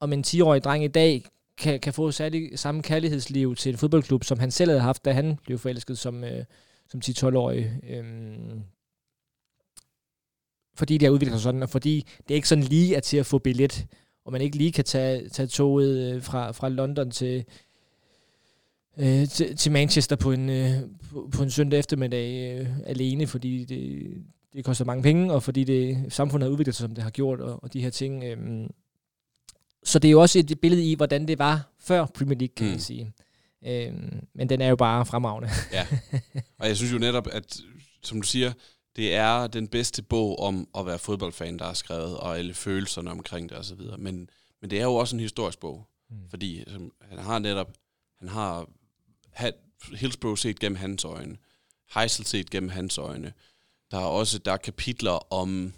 om en 10-årig dreng i dag kan, kan få særlig samme kærlighedsliv til en fodboldklub, som han selv havde haft, da han blev forelsket som, øh, som 10-12-årig. Øhm, fordi det har udviklet sig sådan, og fordi det ikke sådan lige er til at få billet, og man ikke lige kan tage, tage toget øh, fra, fra London til, øh, til, til Manchester på en, øh, på, på en søndag eftermiddag øh, alene, fordi det, det koster mange penge, og fordi det, samfundet har udviklet sig, som det har gjort, og, og de her ting. Øh, så det er jo også et billede i, hvordan det var før Premier League, kan mm. man sige. Øh, men den er jo bare fremragende. ja, og jeg synes jo netop, at som du siger, det er den bedste bog om at være fodboldfan, der er skrevet, og alle følelserne omkring det osv. Men, men det er jo også en historisk bog, mm. fordi som, han har netop, han har Hillsborough set gennem hans øjne, Heisel set gennem hans øjne. Der er også der er kapitler om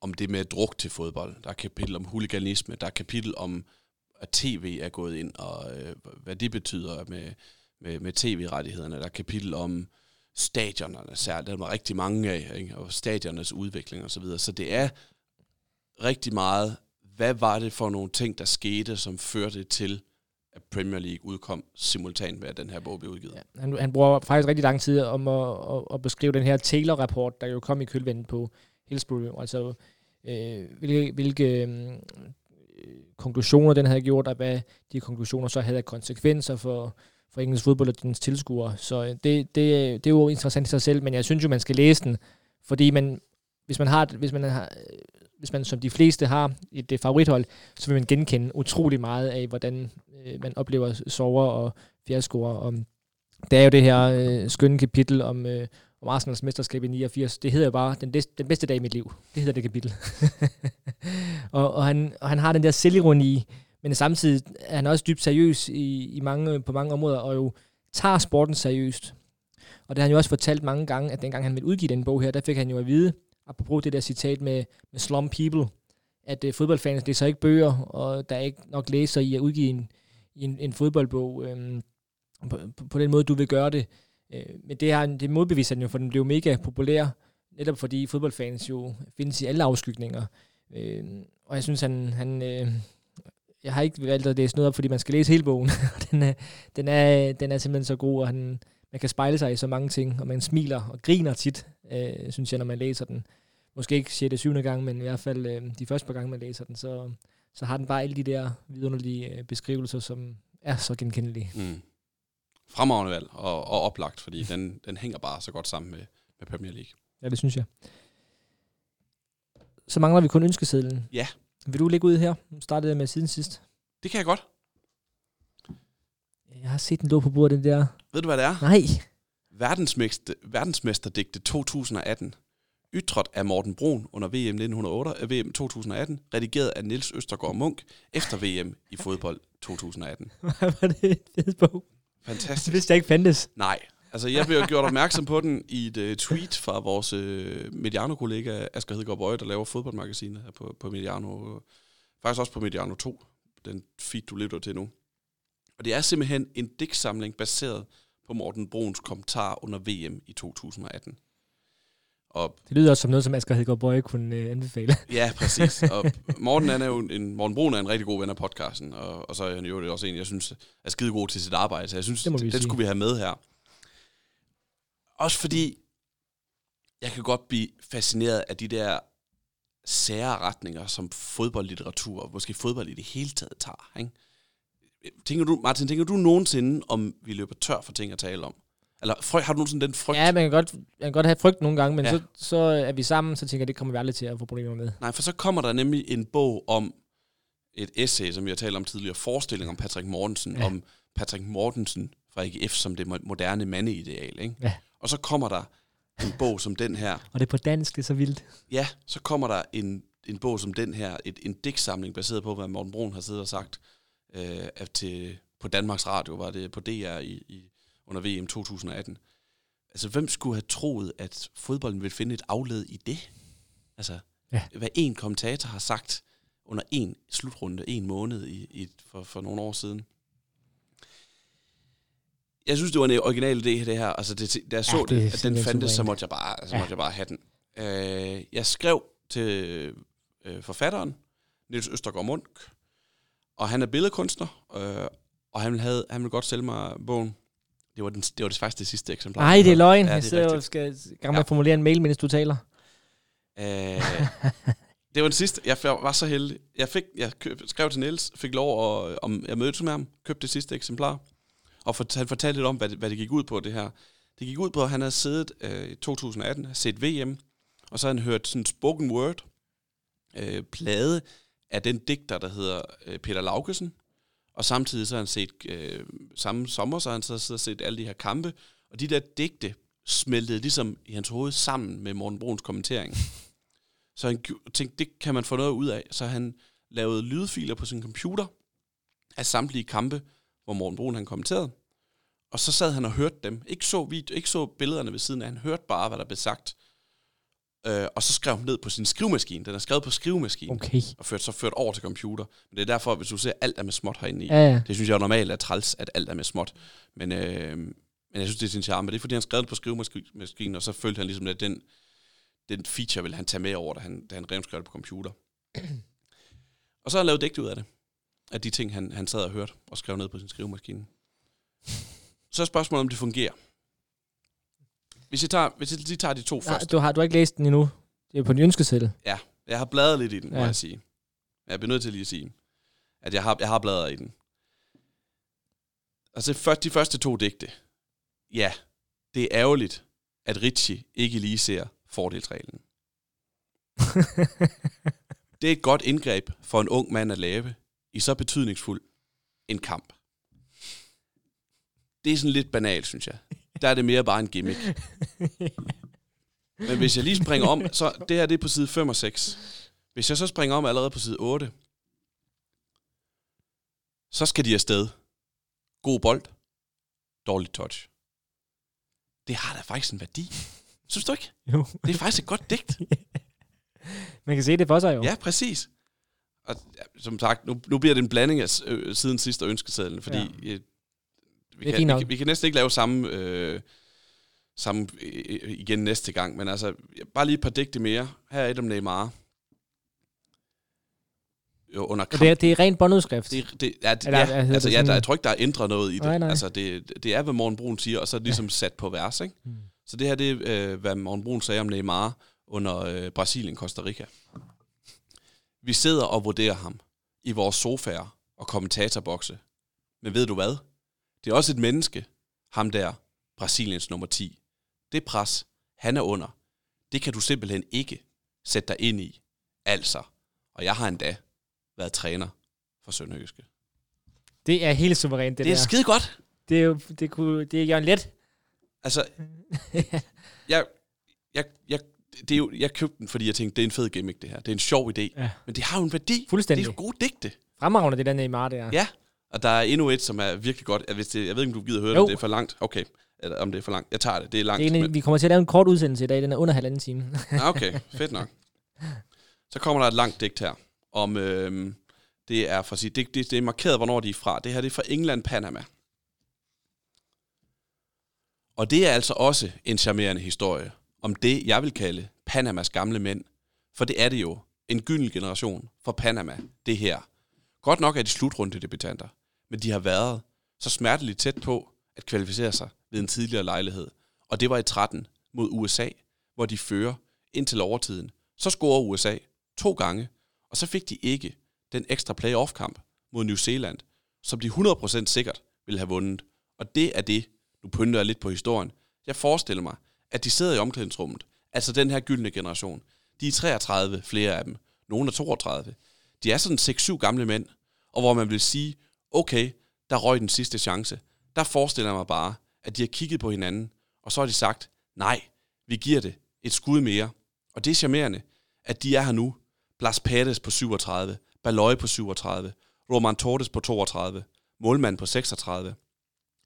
om det med druk til fodbold. Der er kapitel om huliganisme. Der er kapitel om, at tv er gået ind, og øh, hvad det betyder med, med, med tv-rettighederne. Der er kapitel om stadionerne, særligt. Der er rigtig mange af, ikke? og stadionernes udvikling osv. Så, videre. så det er rigtig meget, hvad var det for nogle ting, der skete, som førte til, at Premier League udkom simultant med, at den her bog blev udgivet. Ja, han, han bruger faktisk rigtig lang tid om at, at, at beskrive den her Taylor-rapport, der jo kom i kølvandet på Hillsborough, altså øh, hvilke, hvilke øh, konklusioner den havde gjort, og hvad de konklusioner så havde af konsekvenser for, for engelsk fodbold og dens tilskuere. Så øh, det, det, det er jo interessant i sig selv, men jeg synes jo, man skal læse den, fordi man, hvis man har, hvis man har, øh, hvis man som de fleste har et, favorithold, så vil man genkende utrolig meget af, hvordan øh, man oplever sover og fiaskoer. Og det er jo det her øh, skønne kapitel om, øh, om Arsenals mesterskab i 89. Det hedder jo bare den, des, den bedste dag i mit liv. Det hedder det kapitel. og, og, han, og han har den der selvironi, men samtidig er han også dybt seriøs i, i mange, på mange områder, og jo tager sporten seriøst. Og det har han jo også fortalt mange gange, at dengang han ville udgive den bog her, der fik han jo at vide, apropos det der citat med, med slum people, at uh, fodboldfans læser ikke bøger, og der er ikke nok læser i at udgive en, en, en fodboldbog øhm, på, på, på den måde, du vil gøre det. Øh, men det, her, det modbeviser den jo, for den blev mega populær, netop fordi fodboldfans jo findes i alle afskygninger. Øh, og jeg synes, han, han øh, jeg har ikke valgt at læse noget op, fordi man skal læse hele bogen. den, er, den, er, den er simpelthen så god, og han, man kan spejle sig i så mange ting, og man smiler og griner tit, øh, synes jeg, når man læser den. Måske ikke 6. 7. gang, men i hvert fald øh, de første par gange, man læser den, så, så har den bare alle de der vidunderlige øh, beskrivelser, som er så genkendelige. Mm fremragende valg og, og oplagt, fordi den, den hænger bare så godt sammen med, med Premier League. Ja, det synes jeg. Så mangler vi kun ønskesedlen. Ja. Vil du lægge ud her? Nu startede jeg med siden sidst. Det kan jeg godt. Jeg har set den lå på bordet, den der. Ved du, hvad det er? Nej. Verdensmester, verdensmesterdigte 2018. Ytret af Morten Brun under VM, 1908, VM 2018. Redigeret af Niels Østergaard Munk efter VM i fodbold 2018. Hvad var det en fed bog? Fantastisk. Det vidste jeg ikke fandtes. Nej. Altså, jeg blev gjort opmærksom på den i et uh, tweet fra vores uh, Mediano-kollega Asger Hedegaard Bøje, der laver fodboldmagasinet her på, på Mediano. Faktisk også på Mediano 2, den feed, du lever til nu. Og det er simpelthen en digtsamling baseret på Morten Bruns kommentar under VM i 2018. Og det lyder også som noget, som Asger Hedegaard Bøje kunne øh, anbefale. Ja, præcis. Og Morten, han er jo en, Morten Brun er en rigtig god ven af podcasten, og, og så er han jo også en, jeg synes er skide god til sit arbejde, så jeg synes, det den skulle vi have med her. Også fordi, jeg kan godt blive fascineret af de der sære retninger, som fodboldlitteratur, og måske fodbold i det hele taget tager. Ikke? Tænker du, Martin, tænker du nogensinde, om vi løber tør for ting at tale om? Eller frygt, har du nogensinde den frygt? Ja, man kan godt, man kan godt have frygt nogle gange, men ja. så, så er vi sammen, så tænker jeg, det kommer vi aldrig til at få problemer med. Nej, for så kommer der nemlig en bog om et essay, som vi har talt om tidligere, forestilling om Patrick Mortensen, ja. om Patrick Mortensen fra AGF som det moderne mandeideal. Ikke? Ja. Og så kommer der en bog som den her. Og det er på dansk, det er så vildt. Ja, så kommer der en, en bog som den her, et, en digtsamling baseret på, hvad Morten Brun har siddet og sagt øh, til, på Danmarks Radio, var det på DR i, i under VM 2018. Altså, hvem skulle have troet, at fodbolden ville finde et afled i det? Altså, ja. hvad en kommentator har sagt under en slutrunde, en måned i, i, for, for nogle år siden. Jeg synes, det var en original idé, det her. Altså, det, da jeg så ja, det, det at den fandtes, så måtte jeg bare, så ja. måtte jeg bare have den. Uh, jeg skrev til uh, forfatteren, Niels Østergaard Munk, og han er billedkunstner, øh, og han ville, have, han ville godt sælge mig bogen. Det var, den, det var det faktisk det sidste eksemplar. Nej, det er løgn. Ja, jeg er sidder og skal gang med at formulere en mail, mens du taler. Øh, det var den sidste. Jeg var så heldig. Jeg, fik, jeg køb, skrev til Niels, fik lov at, om jeg mødtes med ham, købte det sidste eksemplar, og fort, han fortalte lidt om, hvad det, hvad det gik ud på, det her. Det gik ud på, at han havde siddet øh, i 2018, havde set VM, og så havde han hørt sådan en spoken word øh, plade af den digter, der hedder øh, Peter Laugesen, og samtidig så har han set, øh, samme sommer, så har han så og set alle de her kampe, og de der digte smeltede ligesom i hans hoved sammen med Morten Bruns kommentering. Så han tænkte, det kan man få noget ud af. Så han lavede lydfiler på sin computer af samtlige kampe, hvor Morten Brun han kommenterede. Og så sad han og hørte dem. Ikke så, video, ikke så billederne ved siden af. Han hørte bare, hvad der blev sagt. Øh, og så skrev han ned på sin skrivemaskine. Den er skrevet på skrivemaskinen. Okay. Og ført, så ført over til computer. Men det er derfor, hvis du ser, alt er med småt herinde i. Ja, ja. Det synes jeg er normalt er træls, at alt er med småt. Men, øh, men jeg synes, det er sin charme. Det er, fordi han skrev det på skrivemaskinen, og så følte han ligesom, at den, den feature ville han tage med over, da han, da han revskrev det på computer. og så har han lavet digte ud af det. Af de ting, han, han sad og hørte og skrev ned på sin skrivemaskine. Så er spørgsmålet, om det fungerer. Hvis jeg tager, hvis jeg lige tager de to Nej, første. du, har, du har ikke læst den endnu. Det er på din ønskeseddel. Ja, jeg har bladret lidt i den, ja. må Ja. jeg sige. Jeg bliver nødt til lige at sige, at jeg har, jeg har bladret i den. Altså, først, de første to digte. Ja, det er ærgerligt, at Richie ikke lige ser fordelsreglen. Det er et godt indgreb for en ung mand at lave i så betydningsfuld en kamp. Det er sådan lidt banalt, synes jeg. Der er det mere bare en gimmick. Men hvis jeg lige springer om, så det her det er på side 5 og 6. Hvis jeg så springer om allerede på side 8, så skal de afsted. God bold, dårligt touch. Det har da faktisk en værdi. Synes du ikke? jo. Det er faktisk et godt digt. Man kan se det for sig jo. Ja, præcis. Og ja, som sagt, nu, nu bliver det en blanding af øh, siden sidste og ønskesedlen, fordi ja. øh, vi, kan, vi, kan, vi kan næsten ikke lave samme, øh, samme øh, igen næste gang, men altså, bare lige et par digte mere. Her er et om Neymar. Jo, under kamp. det, er, det er rent båndudskrift. Det, det, ja, det, Eller, ja, altså, det ja, der, jeg tror ikke, der er ændret noget i det. Nej, nej. Altså, det, det er, hvad Morten Brun siger, og så er det ligesom sat på vers, ikke? Mm. Så det her, det er, øh, hvad Morten Brun sagde om Neymar under øh, Brasilien-Costa Rica. Vi sidder og vurderer ham i vores sofaer og kommentatorbokse. Men ved du hvad? Det er også et menneske, ham der, Brasiliens nummer 10. Det pres, han er under, det kan du simpelthen ikke sætte dig ind i. Altså, og jeg har endda været træner for Sønderjyske. Det er helt suverænt, det, Det er der. skide godt. Det er jo det, kunne, det er Jørgen Let. Altså, jeg, jeg, jeg, det er jo, jeg købte den, fordi jeg tænkte, det er en fed gimmick, det her. Det er en sjov idé. Ja. Men det har jo en værdi. Fuldstændig. Det er jo gode digte. Fremragende, det der Neymar der. Ja. Og der er endnu et, som er virkelig godt. Jeg, hvis det, jeg ved ikke, om du gider høre Jo. det. Det er for langt. Okay. Eller om det er for langt. Jeg tager det. Det er langt. Det er en, men, vi kommer til at lave en kort udsendelse i dag. Den er under halvanden time. ah, okay, fedt nok. Så kommer der et langt digt her. Om, øhm, det er for at sige, det, det, det er markeret, hvornår de er fra. Det her det er fra England, Panama. Og det er altså også en charmerende historie om det, jeg vil kalde Panamas gamle mænd. For det er det jo. En gylden generation for Panama, det her. Godt nok er de slutrunde debutanter, men de har været så smerteligt tæt på at kvalificere sig ved en tidligere lejlighed. Og det var i 13 mod USA, hvor de fører indtil overtiden. Så scorer USA to gange, og så fik de ikke den ekstra playoff-kamp mod New Zealand, som de 100% sikkert ville have vundet. Og det er det, nu pynter jeg lidt på historien. Jeg forestiller mig, at de sidder i omklædningsrummet, altså den her gyldne generation. De er 33, flere af dem. Nogle er 32. De er sådan 6-7 gamle mænd, og hvor man vil sige, okay, der røg den sidste chance. Der forestiller jeg mig bare, at de har kigget på hinanden, og så har de sagt, nej, vi giver det et skud mere. Og det er charmerende, at de er her nu. Blas Perez på 37, Baloy på 37, Roman Torres på 32, målmand på 36,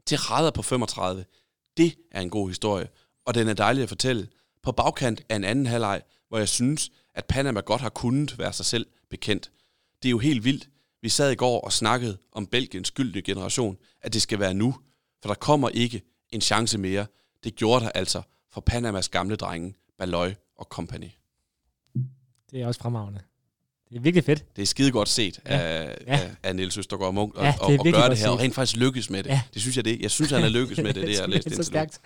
Tirada på 35. Det er en god historie, og den er dejlig at fortælle. På bagkant af en anden halvleg, hvor jeg synes, at Panama godt har kunnet være sig selv bekendt. Det er jo helt vildt. Vi sad i går og snakkede om Belgiens gyldne generation, at det skal være nu, for der kommer ikke en chance mere. Det gjorde der altså for Panamas gamle drenge, Baloy og company. Det er også fremragende. Det er virkelig fedt. Det er skide godt set Ja. af, Ja. af, af Niels Østergaard Munk, og, Ja, og, og virkelig gøre det her, og set. rent faktisk lykkes med det. Ja. Det synes jeg, det. Jeg synes, han er lykkes med det, det jeg det er så indtil stærkt.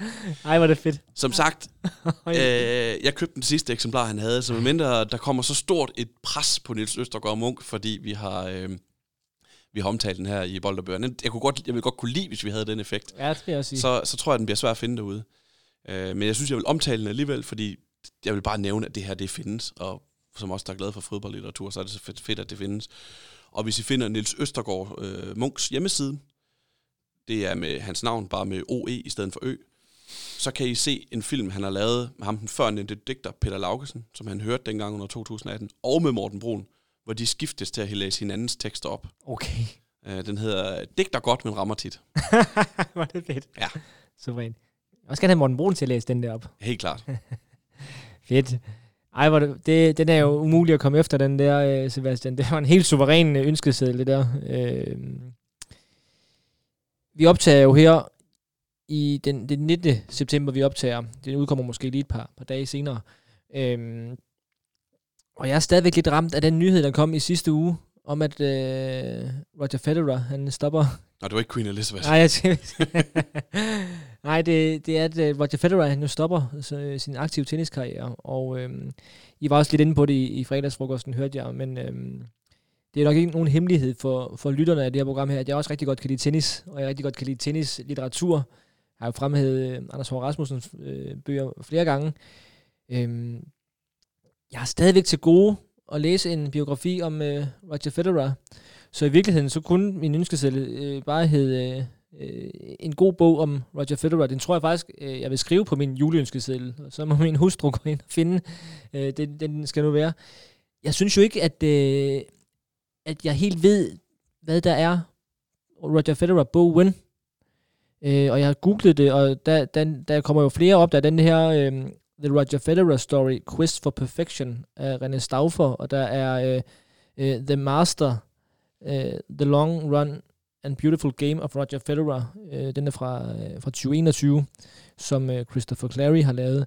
Ej, er det fedt. Som sagt, øh, jeg købte den sidste eksemplar, han havde, så medmindre der kommer så stort et pres på Niels Østergaard Munk, fordi vi har, øh, vi har omtalt den her i Bold og Bøger. Jeg, kunne godt, jeg ville godt kunne lide, hvis vi havde den effekt. Ja, det vil jeg sige. Så, så tror jeg, den bliver svær at finde derude. Øh, men jeg synes, jeg vil omtale den alligevel, fordi jeg vil bare nævne, at det her, det findes, og som også der er glad for fodboldlitteratur, så er det så fedt, at det findes. Og hvis I finder Niels Østergaard øh, Munks hjemmeside, det er med hans navn, bare med OE i stedet for Ø, så kan I se en film, han har lavet med ham den førnævnte digter, Peter Laugesen, som han hørte dengang under 2018, og med Morten Brun, hvor de skiftes til at læse hinandens tekster op. Okay. Øh, den hedder Digter godt, men rammer tit. er det fedt. Ja. Suveræn. Jeg skal have Morten Brun til at læse den der op. Helt klart. Fedt. Ej, hvor det, det, den er jo umulig at komme efter, den der, øh, Sebastian. Det var en helt suveræn øh, ønskeseddel, det der. Øh, vi optager jo her i den, den 19. september, vi optager. Den udkommer måske lige et par, par dage senere. Øh, og jeg er stadigvæk lidt ramt af den nyhed, der kom i sidste uge, om at øh, Roger Federer, han stopper Nå, det var ikke Queen Elizabeth. Nej, jeg Nej det, det er, at uh, Roger Federer han nu stopper så, øh, sin aktive tenniskarriere, og øhm, I var også lidt inde på det i, i fredagsfrokosten, hørte jeg, men øhm, det er nok ikke nogen hemmelighed for, for lytterne af det her program her, at jeg også rigtig godt kan lide tennis, og jeg rigtig godt kan lide tennislitteratur. Jeg har jo fremhævet øh, Anders Hård Rasmussens øh, bøger flere gange. Øhm, jeg har stadigvæk til gode at læse en biografi om øh, Roger Federer, så i virkeligheden, så kunne min ønskeseddel øh, bare hedde øh, en god bog om Roger Federer. Den tror jeg faktisk, øh, jeg vil skrive på min juleønskeseddel. Og så må min hustru gå ind og finde. Øh, den, den skal nu være. Jeg synes jo ikke, at, øh, at jeg helt ved, hvad der er Roger Federer bogen. Øh, og jeg har googlet det, og der, der, der kommer jo flere op. Der er den her øh, The Roger Federer Story, Quest for Perfection af René Stauffer, og der er øh, øh, The Master, uh, The Long Run and Beautiful Game of Roger Federer. Uh, den er fra, uh, fra 2021, som uh, Christopher Clary har lavet.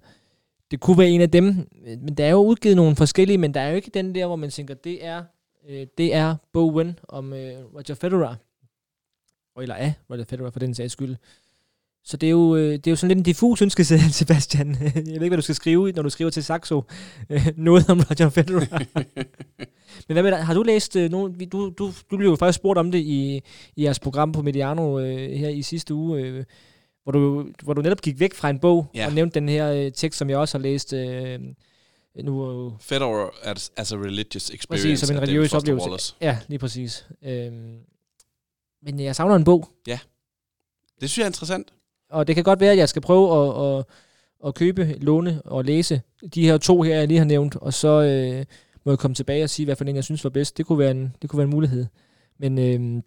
Det kunne være en af dem, men der er jo udgivet nogle forskellige, men der er jo ikke den der, hvor man tænker, det er, uh, det er Bowen om uh, Roger Federer. Eller af Roger Federer, for den sags skyld. Så det er jo, øh, det er jo sådan lidt en diffus ønskeseddel, Sebastian. Jeg ved ikke, hvad du skal skrive, når du skriver til Saxo. Øh, noget om Roger Federer. Men hvad med dig? Har du læst øh, nogen... Du, du, du blev jo faktisk spurgt om det i, i jeres program på Mediano her i sidste uge, hvor, du, hvor du netop gik væk fra en bog Ja. og nævnte den her tekst, som jeg også har læst nu. Federer as, as a religious experience. Præcis, som en religiøs oplevelse. Wallace. ja, lige præcis. Øh, men jeg savner en bog, Det synes jeg er interessant. Og det kan godt være, at jeg skal prøve at, at, at købe, låne og læse de her to her, jeg lige har nævnt, og så øh, må jeg komme tilbage og sige, hvad for en jeg synes var bedst. Det kunne være en, det kunne være en mulighed. Men øh,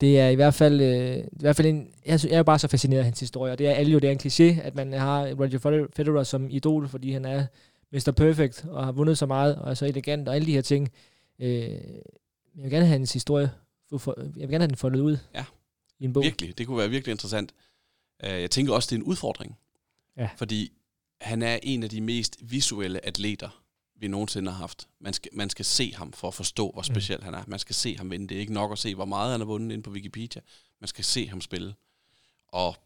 det er i hvert fald, øh, i hvert fald en, jeg, jeg er jo bare så fascineret af hans historie, og det er alle jo, det er en kliché, at man har Roger Federer- som idol, fordi han er Mr. Perfect, og har vundet så meget, og er så elegant, og alle de her ting. Øh, jeg vil gerne have hans historie, jeg vil gerne have den foldet ud Ja. i en bog. Virkelig. Det kunne være virkelig interessant. Uh, jeg tænker også, det er en udfordring. Ja. Fordi han er en af de mest visuelle atleter, vi nogensinde har haft. Man skal, man skal se ham for at forstå, hvor speciel mm. han er. Man skal se ham vinde. Det er ikke nok at se, hvor meget han har vundet inde på Wikipedia. Man skal se ham spille. Og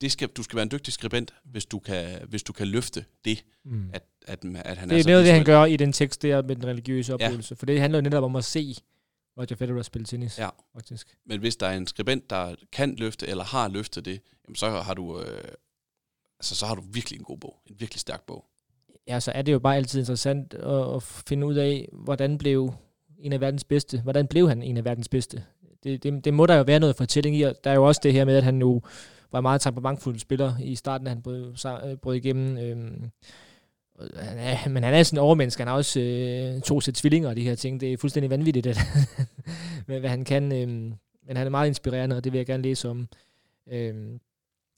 det skal, du skal være en dygtig skribent, hvis du kan, hvis du kan løfte det, Mm. at, at, at han Det er er så noget det, han gør i den tekst der med den religiøse oplevelse. Ja. For det handler jo netop om at se Roger Federer spille tennis, Ja. faktisk. Men hvis der er en skribent, der kan løfte, eller har løftet det, jamen så har du... Øh, altså, så har du virkelig en god bog. En virkelig stærk bog. Ja, så er det jo bare altid interessant at, at finde ud af, hvordan blev en af verdens bedste, hvordan blev han en af verdens bedste? Det, det, det må der jo være noget fortælling i, og der er jo også det her med, at han jo var en meget temperamentfuld spiller i starten, da han brød, øh, brød igennem. Øhm, han er, men han er sådan en overmenneske. Han har også øh, to sæt tvillinger og de her ting. Det er fuldstændig vanvittigt, at, hvad, hvad han kan. Øh, men han er meget inspirerende, og det vil jeg gerne læse om. Øh,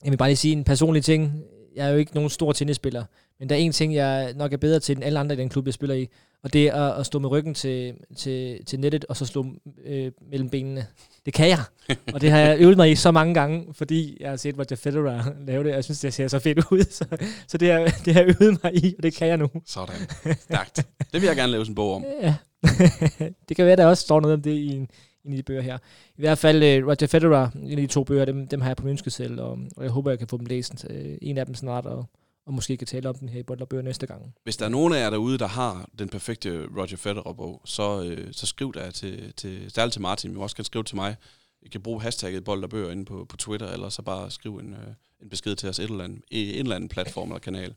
jeg vil bare lige sige en personlig ting. jeg er jo ikke nogen stor tennisspiller, men der er en ting, jeg nok er bedre til end alle andre i den klub, jeg spiller i, og det er at, at stå med ryggen til, til, til nettet, og så slå øh, mellem benene. Det kan jeg, og det har jeg øvet mig i så mange gange, fordi jeg har set Roger Federer lave det, og jeg synes, det ser så fedt ud, så, så det, har, det har jeg øvet mig i, og det kan jeg nu. Sådan. Stærkt. Det vil jeg gerne lave sådan en bog om. Ja. det kan være, der også står noget om det i en, en af de bøger her. I hvert fald uh, Roger Federer, en af de to bøger, dem, dem har jeg på min selv, og, og jeg håber, jeg kan få dem læst. Uh, en af dem snart, og, og måske kan tale om den her i Butler næste gang. Hvis der er nogen af jer derude, der har den perfekte Roger Federer-bog, så, øh, så skriv der til, til, særligt til Martin, men også kan skrive til mig. I kan bruge hashtagget bold og bøger inde på, på Twitter, eller så bare skriv en, øh, en besked til os et eller andet, en eller anden platform eller kanal.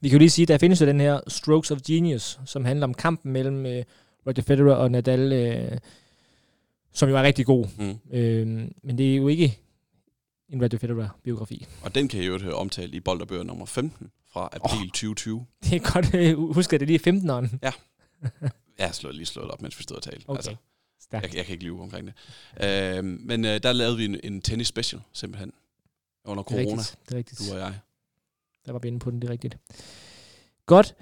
Vi kan jo lige sige, at der findes jo den her Strokes of Genius, som handler om kampen mellem øh, Roger Federer og Nadal, øh, som jo er rigtig god. Mm. Øh, men det er jo ikke en Roger Federer-biografi. Og den kan I jo høre omtalt i Bolderbøger nummer 15 fra april oh, 2020. Det er godt øh, huske, at det lige 15'eren. Ja. Jeg har slået, lige slået op, mens vi stod og talte. Okay. Altså, jeg, jeg kan ikke lyve omkring det. Øh, men øh, der lavede vi en, en tennis special, simpelthen. Under corona. Det er rigtigt. Det er rigtigt. Du og jeg. Der var vi inde på den, det er rigtigt. Godt.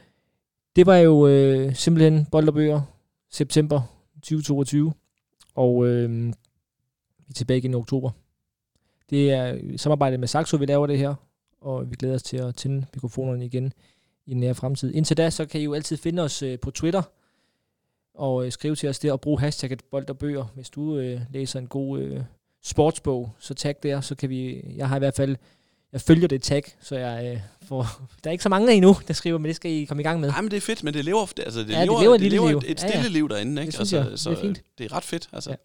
Det var jo øh, simpelthen Bolderbøger september 2022. Og øh, vi er tilbage igen i oktober. Det er samarbejde med Saxo, vi laver det her, og vi glæder os til at tænde mikrofonerne igen i den nære fremtid. Indtil da, så kan I jo altid finde os øh, på Twitter, og øh, skrive til os der, og bruge hashtagget bold og bøger. Hvis du øh, læser en god øh, sportsbog, så tag der, så kan vi, jeg har i hvert fald, jeg følger det tag, så jeg øh, får, der er ikke så mange endnu, der skriver, men det skal I komme i gang med. Nej, men det er fedt, men det lever, altså det ja, lever, det lever, det lever et, et stille ja, ja. liv derinde, ikke? Det altså, jeg, så, det er fint. Det er ret fedt, altså. Ja.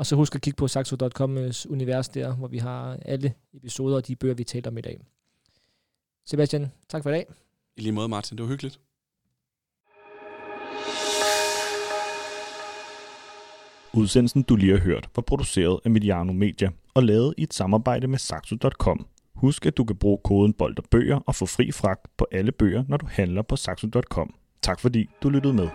Og så husk at kigge på saxo.com's univers der, hvor vi har alle episoder og de bøger, vi taler om i dag. Sebastian, tak for i dag. I lige måde, Martin. Det var hyggeligt. Udsendelsen, du lige har hørt, var produceret af Mediano Media og lavet i et samarbejde med Saxo.com. Husk, at du kan bruge koden Bold og Bøger og få fri fragt på alle bøger, når du handler på Saxo.com. Tak fordi du lyttede med.